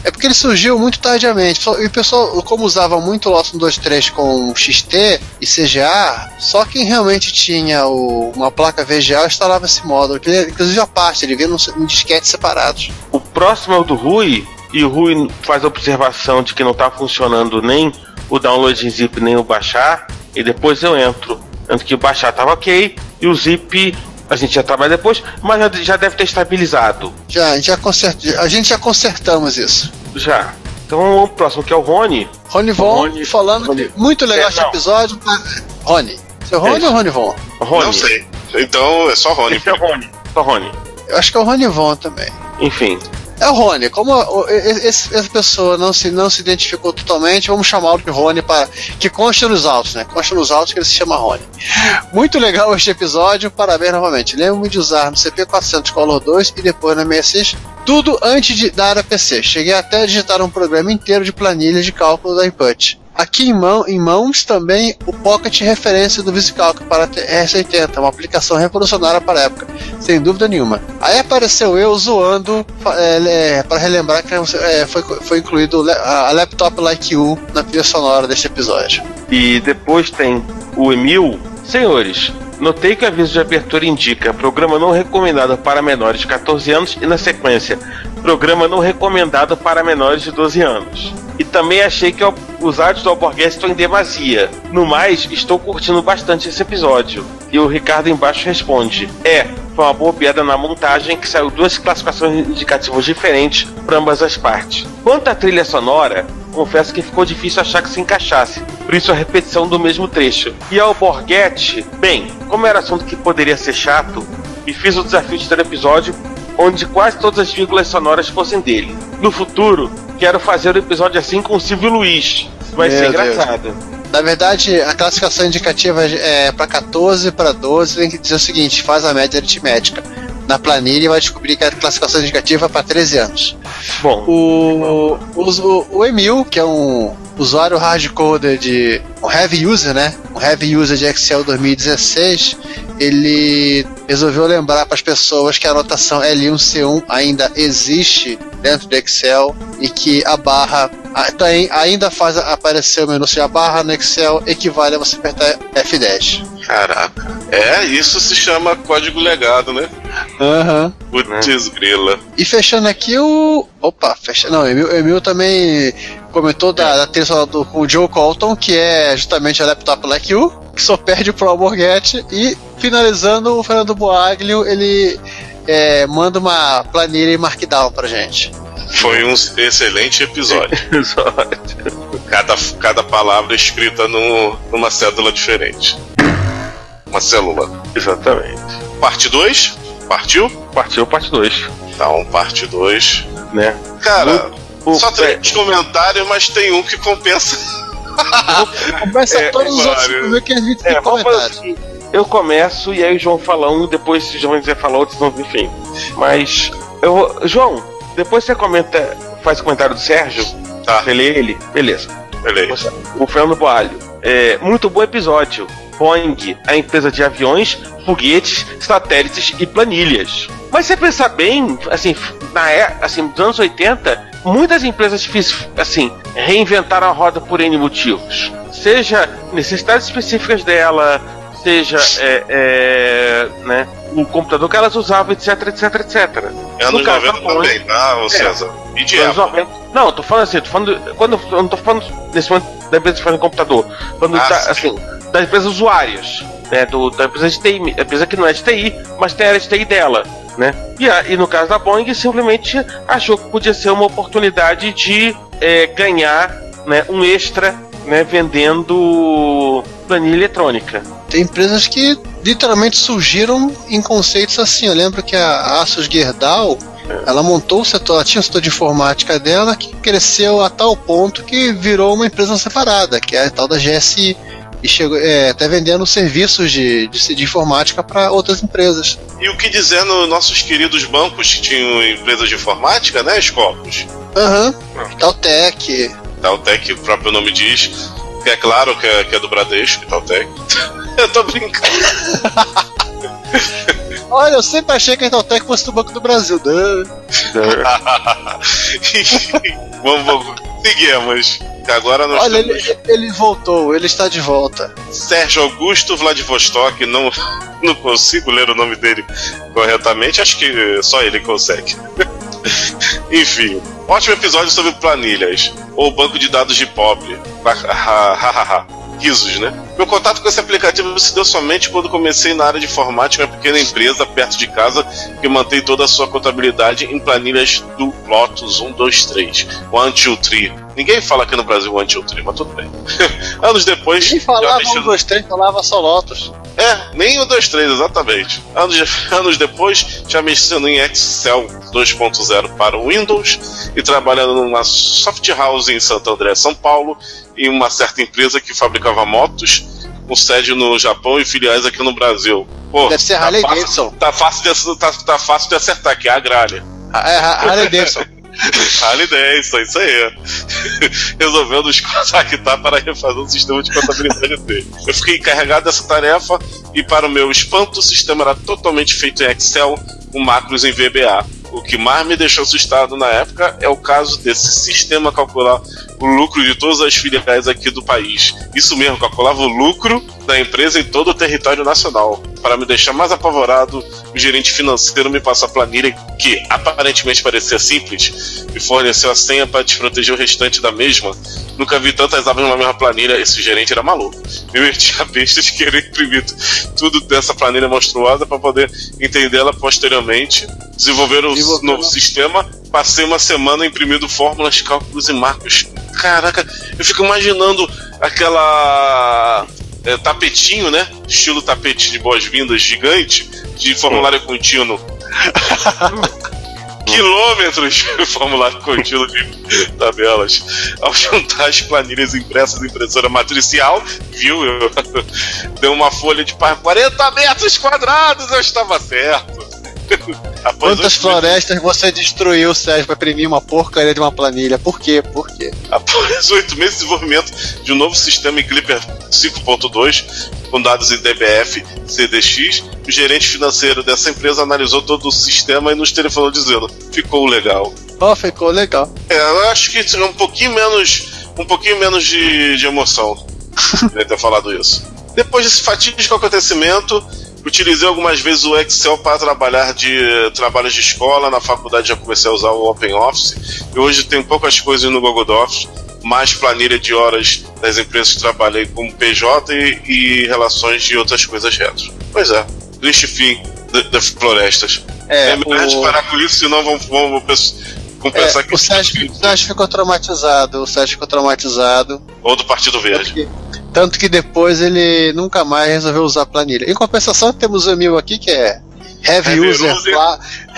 É porque ele surgiu muito tardiamente. E o pessoal, como usava muito o Lotus 123 com XT e CGA, só quem realmente tinha o- uma placa VGA instalava esse módulo. que ele- Inclusive a parte, ele vinha num, num disquete separados. O próximo é o do Rui, e o Rui faz a observação de que não tá funcionando nem o download em zip nem o baixar, e depois eu entro. Tanto que o baixar tava ok, e o zip a gente já trabalha depois, mas já, já deve ter estabilizado. Já, a gente já, consert, a gente já consertamos isso. Já. Então o próximo que é o Rony. Rony Von Rony- falando Rony- que muito legal É, episódio. tá? Rony. Seu Rony Isso. ou Rony Von? Rony. Não sei. Então é só Rony. Esse é o Rony. Só Rony. Eu acho que é o Rony Von também. Enfim. É o Rony. Como essa pessoa não se, não se identificou totalmente, vamos chamá-lo de Rony para. Que consta nos autos, né? Consta nos autos que ele se chama Rony. Muito legal este episódio, parabéns novamente. Lembro-me de usar no CP400 Color 2 e depois no MSX, tudo antes de dar a PC. Cheguei até a digitar um programa inteiro de planilhas de cálculo da input. Aqui em, mão, em mãos também o Pocket referência do VisiCalc para RS80, uma aplicação revolucionária para a época, sem dúvida nenhuma. Aí apareceu eu zoando é, é, para relembrar que é, foi, foi incluído a a Laptop Like You na trilha sonora deste episódio. E depois tem o Emil. Senhores, notei que o aviso de abertura indica programa não recomendado para menores de 14 anos e na sequência, programa não recomendado para menores de 12 anos. E também achei que os áudios do Alborgues estão em demasia. No mais, estou curtindo bastante esse episódio. E o Ricardo embaixo responde: É, foi uma boa piada na montagem que saiu duas classificações indicativas diferentes para ambas as partes. Quanto à trilha sonora, confesso que ficou difícil achar que se encaixasse, por isso a repetição do mesmo trecho. E ao Borghetti, bem, como era assunto que poderia ser chato, e fiz o desafio de ter um episódio onde quase todas as vírgulas sonoras fossem dele. No futuro, quero fazer o um episódio assim com o Silvio Luiz. Vai Meu ser engraçado. Na verdade, a classificação indicativa é para 14 para 12, tem que dizer o seguinte: faz a média aritmética. Na planilha vai descobrir que a classificação indicativa é para 13 anos. Bom. O, o, o Emil, que é um usuário hardcoder de. um heavy user, né? Um heavy user de Excel 2016, ele resolveu lembrar para as pessoas que a anotação L1C1 ainda existe dentro do Excel e que a barra ainda faz aparecer o menu. Se a barra no Excel equivale a você apertar F10. Caraca. É, isso se chama código legado, né? Aham. Uhum. Putz, grila. E fechando aqui o. Opa, fecha. Não, Emil, Emil também comentou da, da trilha do com o Joe Colton, que é justamente a Laptop Like You, que só perde pro Alborguete. E finalizando, o Fernando Boaglio, ele é, manda uma planilha em Markdown pra gente. Foi um excelente episódio. cada, cada palavra escrita no, numa cédula diferente. Uma célula. Exatamente. Parte 2? Partiu? Partiu, parte 2. Então, parte 2. Né? Cara, o, só três é, comentários, mas tem um que compensa. compensa é, todos os outros que a gente tem é, comentários. Assim, eu começo e aí o João fala um, depois se o João quiser falar outro, enfim. Mas eu João, depois você comenta, faz o comentário do Sérgio. Tá. Você lê ele? Beleza. Beleza. O Fernando Boalho. É, muito bom episódio. Boeing, a empresa de aviões, foguetes, satélites e planilhas. Mas se você pensar bem, assim, na é, assim, nos anos 80, muitas empresas assim, reinventaram a roda por N motivos. Seja necessidades específicas dela, seja é, é, né, o computador que elas usavam, etc, etc, etc. É no 90 também, tá, ô. César? E de? Não, eu tô falando assim, tô falando. Quando, eu não tô falando nesse momento da empresa que faz computador. Quando ah, tá, assim, das empresas usuárias. Né, do, da empresa de TI, a empresa que não é de TI, mas tem a área de TI dela. Né? E, a, e no caso da Boeing, simplesmente achou que podia ser uma oportunidade de é, ganhar né, um extra né, vendendo planilha eletrônica. Tem empresas que literalmente surgiram em conceitos assim. Eu lembro que a Asus Gerdau ela montou o setor, ela tinha o setor de informática dela que cresceu a tal ponto que virou uma empresa separada, que é a tal da GSI. E chegou é, até vendendo serviços de, de, de informática para outras empresas. E o que dizer nos nossos queridos bancos que tinham empresas de informática, né, Scopus? Aham. Uhum. Taltec. Taltec, o próprio nome diz. Que é claro que é, que é do Bradesco, Taltec. Eu tô brincando. Olha, eu sempre achei que a Inteltec fosse do Banco do Brasil. vamos, vamos, seguimos. Agora nós Olha, ele, ele, voltou, ele está de volta. Sérgio Augusto Vladivostok, não, não consigo ler o nome dele corretamente, acho que só ele consegue. Enfim, ótimo episódio sobre planilhas, ou banco de dados de pobre né? Meu contato com esse aplicativo se deu somente quando comecei na área de informática em uma pequena empresa perto de casa que mantém toda a sua contabilidade em planilhas do Lotus 123, One Two Three. Ninguém fala aqui no Brasil One Two Three, mas tudo bem. Anos depois. Ninguém falava mexendo... 1, 2, 3, falava só Lotus. É, nem o 2, 3, exatamente. Anos, anos depois, já mexendo em Excel 2.0 para o Windows e trabalhando numa soft house em Santo André, São Paulo, em uma certa empresa que fabricava motos, com sede no Japão e filiais aqui no Brasil. Pô, Deve ser tá Harley fácil, Davidson. Tá fácil, de, tá, tá fácil de acertar, que é a Agrália. Ah, é, Harley Davidson. Harley Davidson, isso aí. Resolvendo os contactar para refazer o sistema de contabilidade dele. Eu fiquei encarregado dessa tarefa e, para o meu espanto, o sistema era totalmente feito em Excel com macros em VBA. O que mais me deixou assustado na época é o caso desse sistema calcular o lucro de todas as filiais aqui do país. Isso mesmo, calculava o lucro da empresa em todo o território nacional. Para me deixar mais apavorado, o gerente financeiro me passa a planilha que aparentemente parecia simples, me forneceu a senha para desproteger o restante da mesma. Nunca vi tantas abas numa mesma planilha, esse gerente era maluco. Me meti a besta de querer imprimir tudo dessa planilha monstruosa para poder entendê-la posteriormente, desenvolver o Desenvolver novo sistema. Passei uma semana imprimindo fórmulas, cálculos e marcos. Caraca, eu fico imaginando aquela é, tapetinho, né? Estilo tapete de boas-vindas gigante, de formulário contínuo. Quilômetros de formulário contínuo de tabelas. Ao juntar as planilhas impressas em impressora matricial, viu? Eu, deu uma folha de par- 40 metros quadrados, eu estava certo. Após Quantas oito meses- florestas você destruiu, Sérgio, pra imprimir uma porcaria de uma planilha? Por quê? Por quê? Após oito meses de desenvolvimento de um novo sistema em Clipper 5.2, com dados em DBF, CDX, o gerente financeiro dessa empresa analisou todo o sistema e nos telefonou dizendo: ficou legal. Ó, ficou legal. É, eu acho que é um pouquinho menos, um pouquinho menos de, de emoção né, ter falado isso. Depois desse fatídico acontecimento, utilizei algumas vezes o Excel para trabalhar de trabalhos de escola. Na faculdade já comecei a usar o OpenOffice. E hoje tem poucas coisas no Google Docs, mais planilha de horas das empresas que trabalhei como PJ e, e relações de outras coisas retro. Pois é, triste fim das florestas. É, É, melhor a gente o- parar com isso, senão vamos pens- É, que o, Sérgio, Sérgio ficou traumatizado, o Sérgio ficou traumatizado. Ou do Partido Verde. Tanto que, tanto que depois ele nunca mais resolveu usar a planilha. Em compensação, temos o Emil aqui que é Heavy, Heavy User, User.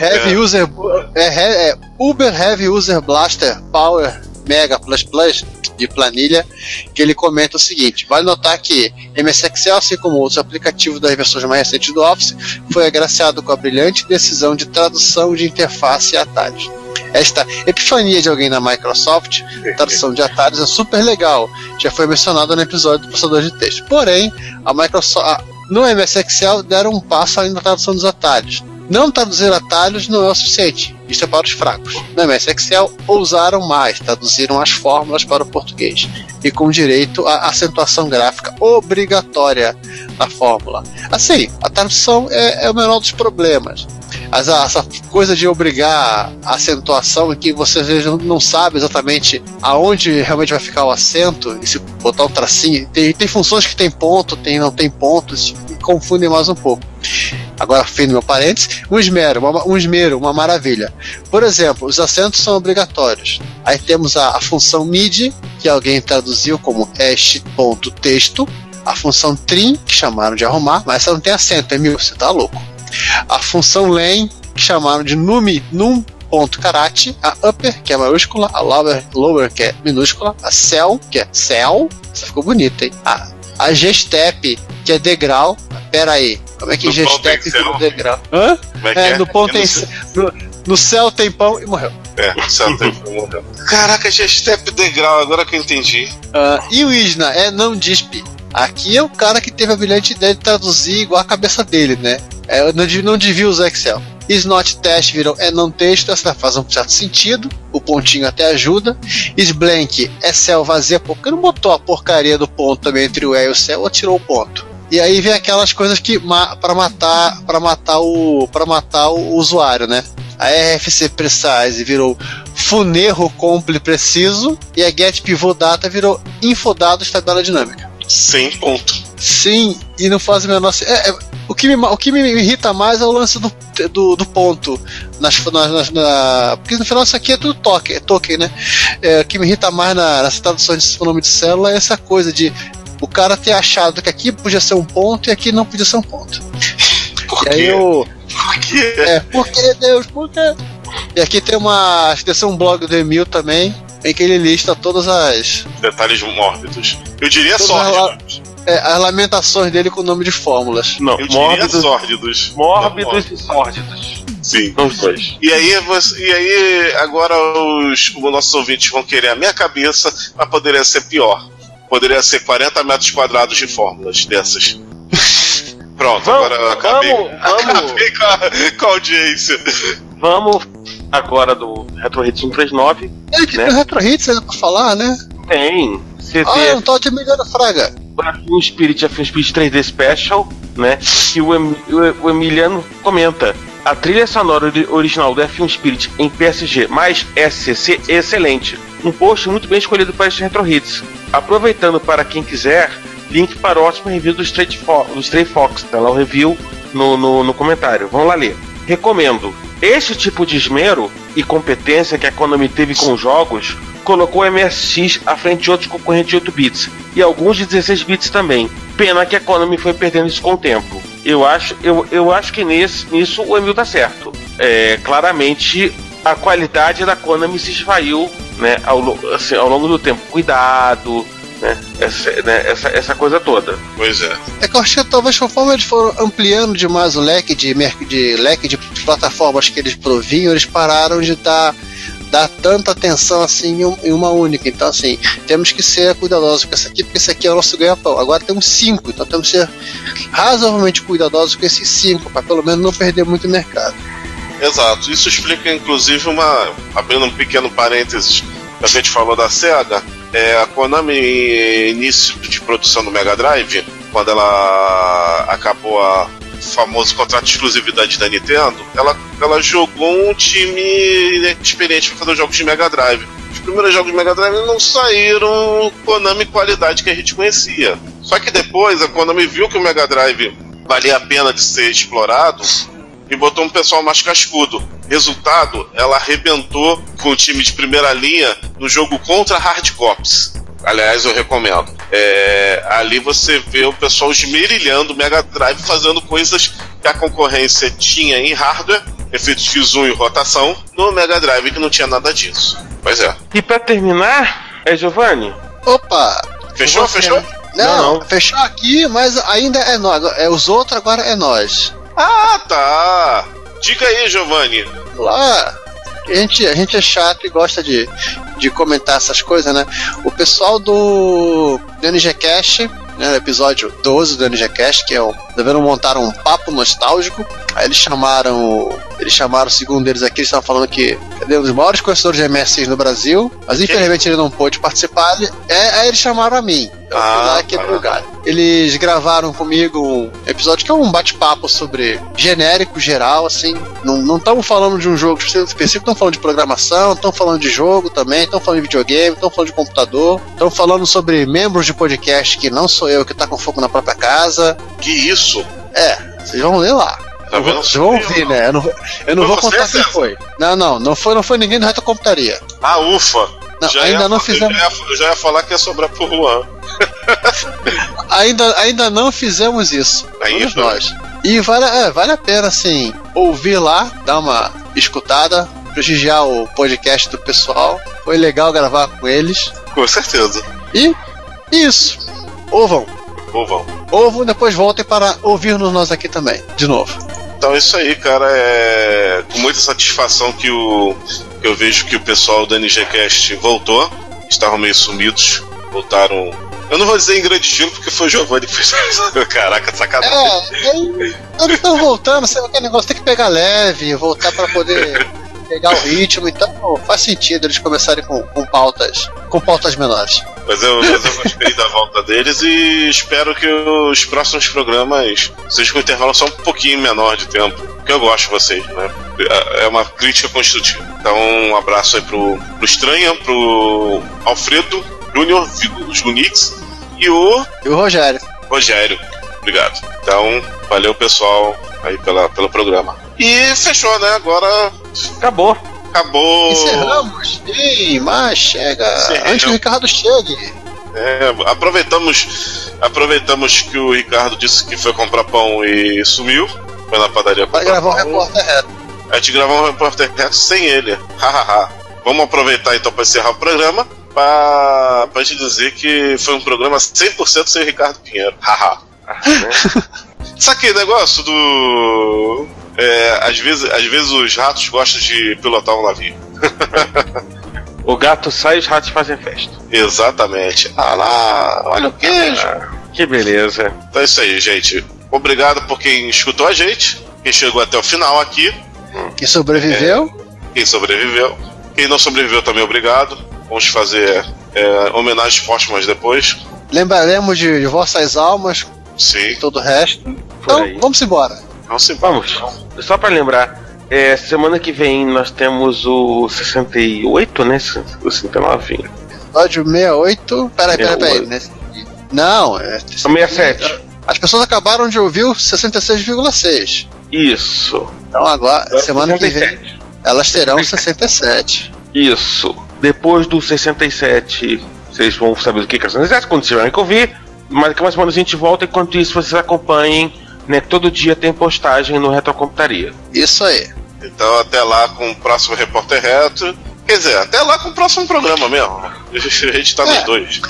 Heavy É. User é, é Uber Heavy User Blaster Power Mega Plus Plus de planilha, que ele comenta o seguinte: vale notar que MS Excel, assim como outros aplicativos das versões mais recentes do Office, foi agraciado com a brilhante decisão de tradução de interface e atalhos. Esta epifania de alguém na Microsoft, tradução de atalhos, é super legal. Já foi mencionado no episódio do processador de texto. Porém, a Microsoft, a- no MS Excel deram um passo além da tradução dos atalhos. Não traduzir atalhos não é o suficiente. Isso é para os fracos. No MS Excel, ousaram mais, traduziram as fórmulas para o português. E com direito à acentuação gráfica obrigatória na fórmula. Assim, a tradução é, é o menor dos problemas. Mas essa coisa de obrigar a acentuação que você não- sabe exatamente aonde realmente vai ficar o acento, e se botar um tracinho. Tem, tem funções que tem ponto, tem não tem ponto, isso confundem mais um pouco. Agora, fim meu parênteses, um esmero, uma, um esmero, uma maravilha. Por exemplo, os acentos são obrigatórios. Aí temos a, a função mid, que alguém traduziu como hash.texto, a função trim, que chamaram de arrumar, mas essa não tem acento, é mil, você tá louco. A função len, que chamaram de numi, num ponto karate, a upper, que é maiúscula, a lower, lower que é minúscula, a cell, que é cell, essa ficou bonita, hein? A, a G-step, que é degrau, pera aí, como é que No pão G-step céu. degrau? Hã? Como é que É, é? no ponto Eu não no, no céu tem pão e morreu. É, o céu tem morreu. Caraca, já step degrau, agora que eu entendi. Ah, e o Isna é não dispe. Aqui é o cara que teve a brilhante ideia de traduzir igual a cabeça dele, né? É, eu não, não devia usar Excel. Is not test virou é não texto, essa faz um certo sentido, o pontinho até ajuda. Is blank é céu vazia, porque não botou a porcaria do ponto também entre o E e o céu ou tirou o ponto. E aí vem aquelas coisas que ma para matar para matar o para matar o usuário, né? A RFC Precise virou Funerro Comple Preciso e a Get Pivot Data virou Infodados Tabela Dinâmica. Sem ponto. Sim, e não faz o menor é, é, o, que me, o que me irrita mais é o lance do, do, do ponto. Nas, nas, nas- na, porque no final isso aqui é tudo token, é token né? É, o que me irrita mais na, nessa tradução de nome de célula é essa coisa de o cara ter achado que aqui podia ser um ponto e aqui não podia ser um ponto. Por E aí eu. Por quê? É, por que Deus? Por quê? E aqui tem uma. Acho que deve ser um blog do Emil também, em que ele lista todas as. Detalhes mórbidos. Eu diria Todas sórdidos. É, as lamentações dele com o nome de fórmulas. Não, Eu mórbidos, sórdidos. mórbidos e sórdidos. Sim. São os dois. E aí, você- e aí agora os, os nossos ouvintes vão querer a minha cabeça, mas poderia ser pior. Poderia ser 40 metros quadrados de fórmulas dessas. Pronto, Vamos, agora eu acabei, vamos, vamos. acabei com, a, com a audiência. Vamos agora do Retro Hits 139. É que Né? tem o Retro Hits ainda pra falar, né? Tem. Você Ah, eu não tô admirando a Fraga. o Spirit, a Film Spirit 3D Special, né? E o, Em- o- o Emiliano comenta. A trilha sonora ori- original do F1 Spirit em PSG mais SCC é excelente. Um post muito bem escolhido para estes Retro Hits. Aproveitando para quem quiser, link para o ótimo review do Stray, Fo do Stray Fox. Tá lá o review no, no, no comentário. Vamos lá ler. Recomendo. Este tipo de esmero e competência que a Konami teve com os jogos colocou o MSX à frente de outros concorrentes de 8 bits e alguns de 16 bits também. Pena que a Konami foi perdendo isso com o tempo. Eu acho, eu, eu acho que nesse, nisso o Emil tá certo. É, claramente a qualidade da Konami se esvaiu né, ao, assim, ao longo do tempo. Cuidado, né, essa, né, essa, essa coisa toda. Pois é. É que eu acho que talvez conforme eles foram ampliando demais o leque de, merc- de leque de plataformas que eles provinham, eles pararam de dar, dar tanta atenção assim em, um- uma única. Então, assim, temos que ser cuidadosos com essa aqui, porque esse aqui é o nosso ganha-pão. Agora temos cinco, então temos que ser razoavelmente cuidadosos com esses cinco, para pelo menos não perder muito mercado. Exato. Isso explica, inclusive, uma. Abrindo um pequeno parênteses, a gente falou da SEGA. É, a Konami, início de produção do Mega Drive, quando ela acabou a famoso contrato de exclusividade da Nintendo, ela, ela jogou um time experiente para fazer jogos de Mega Drive. Os primeiros jogos de Mega Drive não saíram Konami qualidade que a gente conhecia. Só que depois a Konami viu que o Mega Drive valia a pena de ser explorado e botou um pessoal mais cascudo. Resultado, ela arrebentou com o time de primeira linha no jogo contra Hard Cops. Aliás, eu recomendo. É, ali você vê o pessoal esmerilhando o Mega Drive, fazendo coisas que a concorrência tinha em hardware, efeitos de zoom e rotação, no Mega Drive que não tinha nada disso. Pois é. E pra terminar, é Giovanni? Opa! Fechou? Fechou? Não, Não, não. fechou aqui, mas ainda é nós. É os outros, agora é nós. Ah, tá. Diga aí, Giovanni. Lá, a gente, a gente é chato e gosta de, de comentar essas coisas, né? O pessoal do, do NGCast, né, episódio 12 do NGCast, que é o. Devendo montar um papo nostálgico. Aí eles chamaram. Eles chamaram, segundo eles aqui, eles estavam falando que é um dos maiores conhecedores de MSX no Brasil, mas infelizmente ele não pôde participar. É, aí eles chamaram a mim. Eu fui Ah, lá e quebrei o galho. Eles gravaram comigo um episódio que é um bate-papo sobre genérico, geral, assim. Não estamos falando de um jogo específico, estão falando de programação, estão falando de jogo também, estão falando de videogame, estão falando de computador, estão falando sobre membros de podcast que não sou eu que tá com fogo na própria casa. Que isso? É, vocês vão ler lá. Tá vendo? Vocês vão ouvir, né? Eu não, eu não vou você, contar quem foi. Não, não, não foi, não foi ninguém do Retrocomputaria. Ah, ufa. Não, Já ainda ia- não fizemos. Eu já, ia, eu já ia falar que ia sobrar pro Juan. Ainda, ainda não fizemos isso. Então. nós. E vale, é, vale a pena, assim, ouvir lá, dar uma escutada, prestigiar o podcast do pessoal. Foi legal gravar com eles. Com certeza. E isso. Ouvam. Ou vão. Ouvam, depois voltem para ouvir-nos nós aqui também. De novo. Então é isso aí, cara. É com muita satisfação que, o, que eu vejo que o pessoal do NGCast voltou. Estavam meio sumidos. Voltaram. Eu não vou dizer em grande estilo, porque foi o Giovanni que fez. Caraca, sacanagem. É, eles estão voltando, sabe aquele negócio? Tem que pegar leve, voltar para poder pegar o ritmo. Então faz sentido eles começarem com, com pautas com pautas menores. Mas eu, mas eu gostei da volta deles e espero que os próximos programas sejam com um intervalo só um pouquinho menor de tempo. Porque eu gosto de vocês, né? É uma crítica construtiva. Então, um abraço aí pro, pro Estranha, pro Alfredo Júnior, os Unix, e o E o Rogério. Rogério. Obrigado. Então, valeu pessoal aí pela, pelo programa. E fechou, né? Agora Acabou. Acabou. Encerramos. Ih, mas chega. Encerramos. Antes que o Ricardo chegue. É, aproveitamos, aproveitamos que o Ricardo disse que foi comprar pão e sumiu. Foi na padaria Vai gravar um repórter reto. A gente gravou um repórter reto sem ele. Hahaha. Vamos aproveitar então para encerrar o programa para a gente dizer que foi um programa 100% sem o Ricardo Pinheiro. Haha. Ah, né? Sabe aquele negócio do. É, às, vezes, às vezes os ratos gostam de pilotar um navio. o gato sai e os ratos fazem festa. Exatamente. Ah lá, olha o queijo. Ah, que beleza. Então é isso aí, gente. Obrigado por quem escutou a gente, quem chegou até o final aqui, Que sobreviveu. quem sobreviveu. Quem não sobreviveu também, obrigado. Vamos fazer é, homenagens póstumas depois. Lembraremos de, de vossas almas, Sim. todo o resto. Por Então, aí. vamos embora. Vamos sim. Vamos. Só pra lembrar, é, semana que vem nós temos o 68, né? O 69. Episódio 68. Peraí, peraí, peraí. É, o- né? Não, é. O 67. As pessoas acabaram de ouvir o 66,6. Isso. Então agora, semana que vem, 67. elas terão 67. Isso. Depois do 67, vocês vão saber do que é o 67, quando tiverem que ouvir. Mas daqui a uma semana a gente volta. Enquanto isso, vocês acompanhem. Né, todo dia tem postagem no Retrocomputaria. Isso aí. Então até lá com o próximo Repórter Retro. Quer dizer, até lá com o próximo programa mesmo. A gente tá nos É. dois.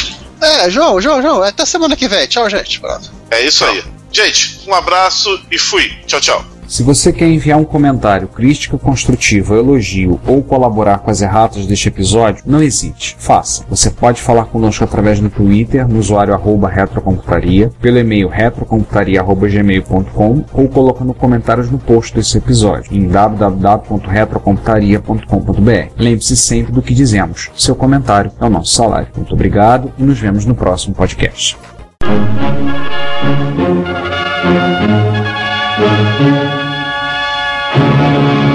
É, João, João, João, até semana que vem. Tchau, gente. Pronto. É isso aí. Gente, um abraço e fui. Tchau, tchau. Se você quer enviar um comentário, crítica construtiva, elogio ou colaborar com as erratas deste episódio, não hesite, faça. Você pode falar conosco através do Twitter, no usuário retrocomputaria, pelo e-mail retrocomputaria.gmail.com ou colocando comentários no post desse episódio em www.retrocomputaria.com.br. Lembre-se sempre do que dizemos. Seu comentário é o nosso salário. Muito obrigado e nos vemos no próximo podcast. Thank Thank you.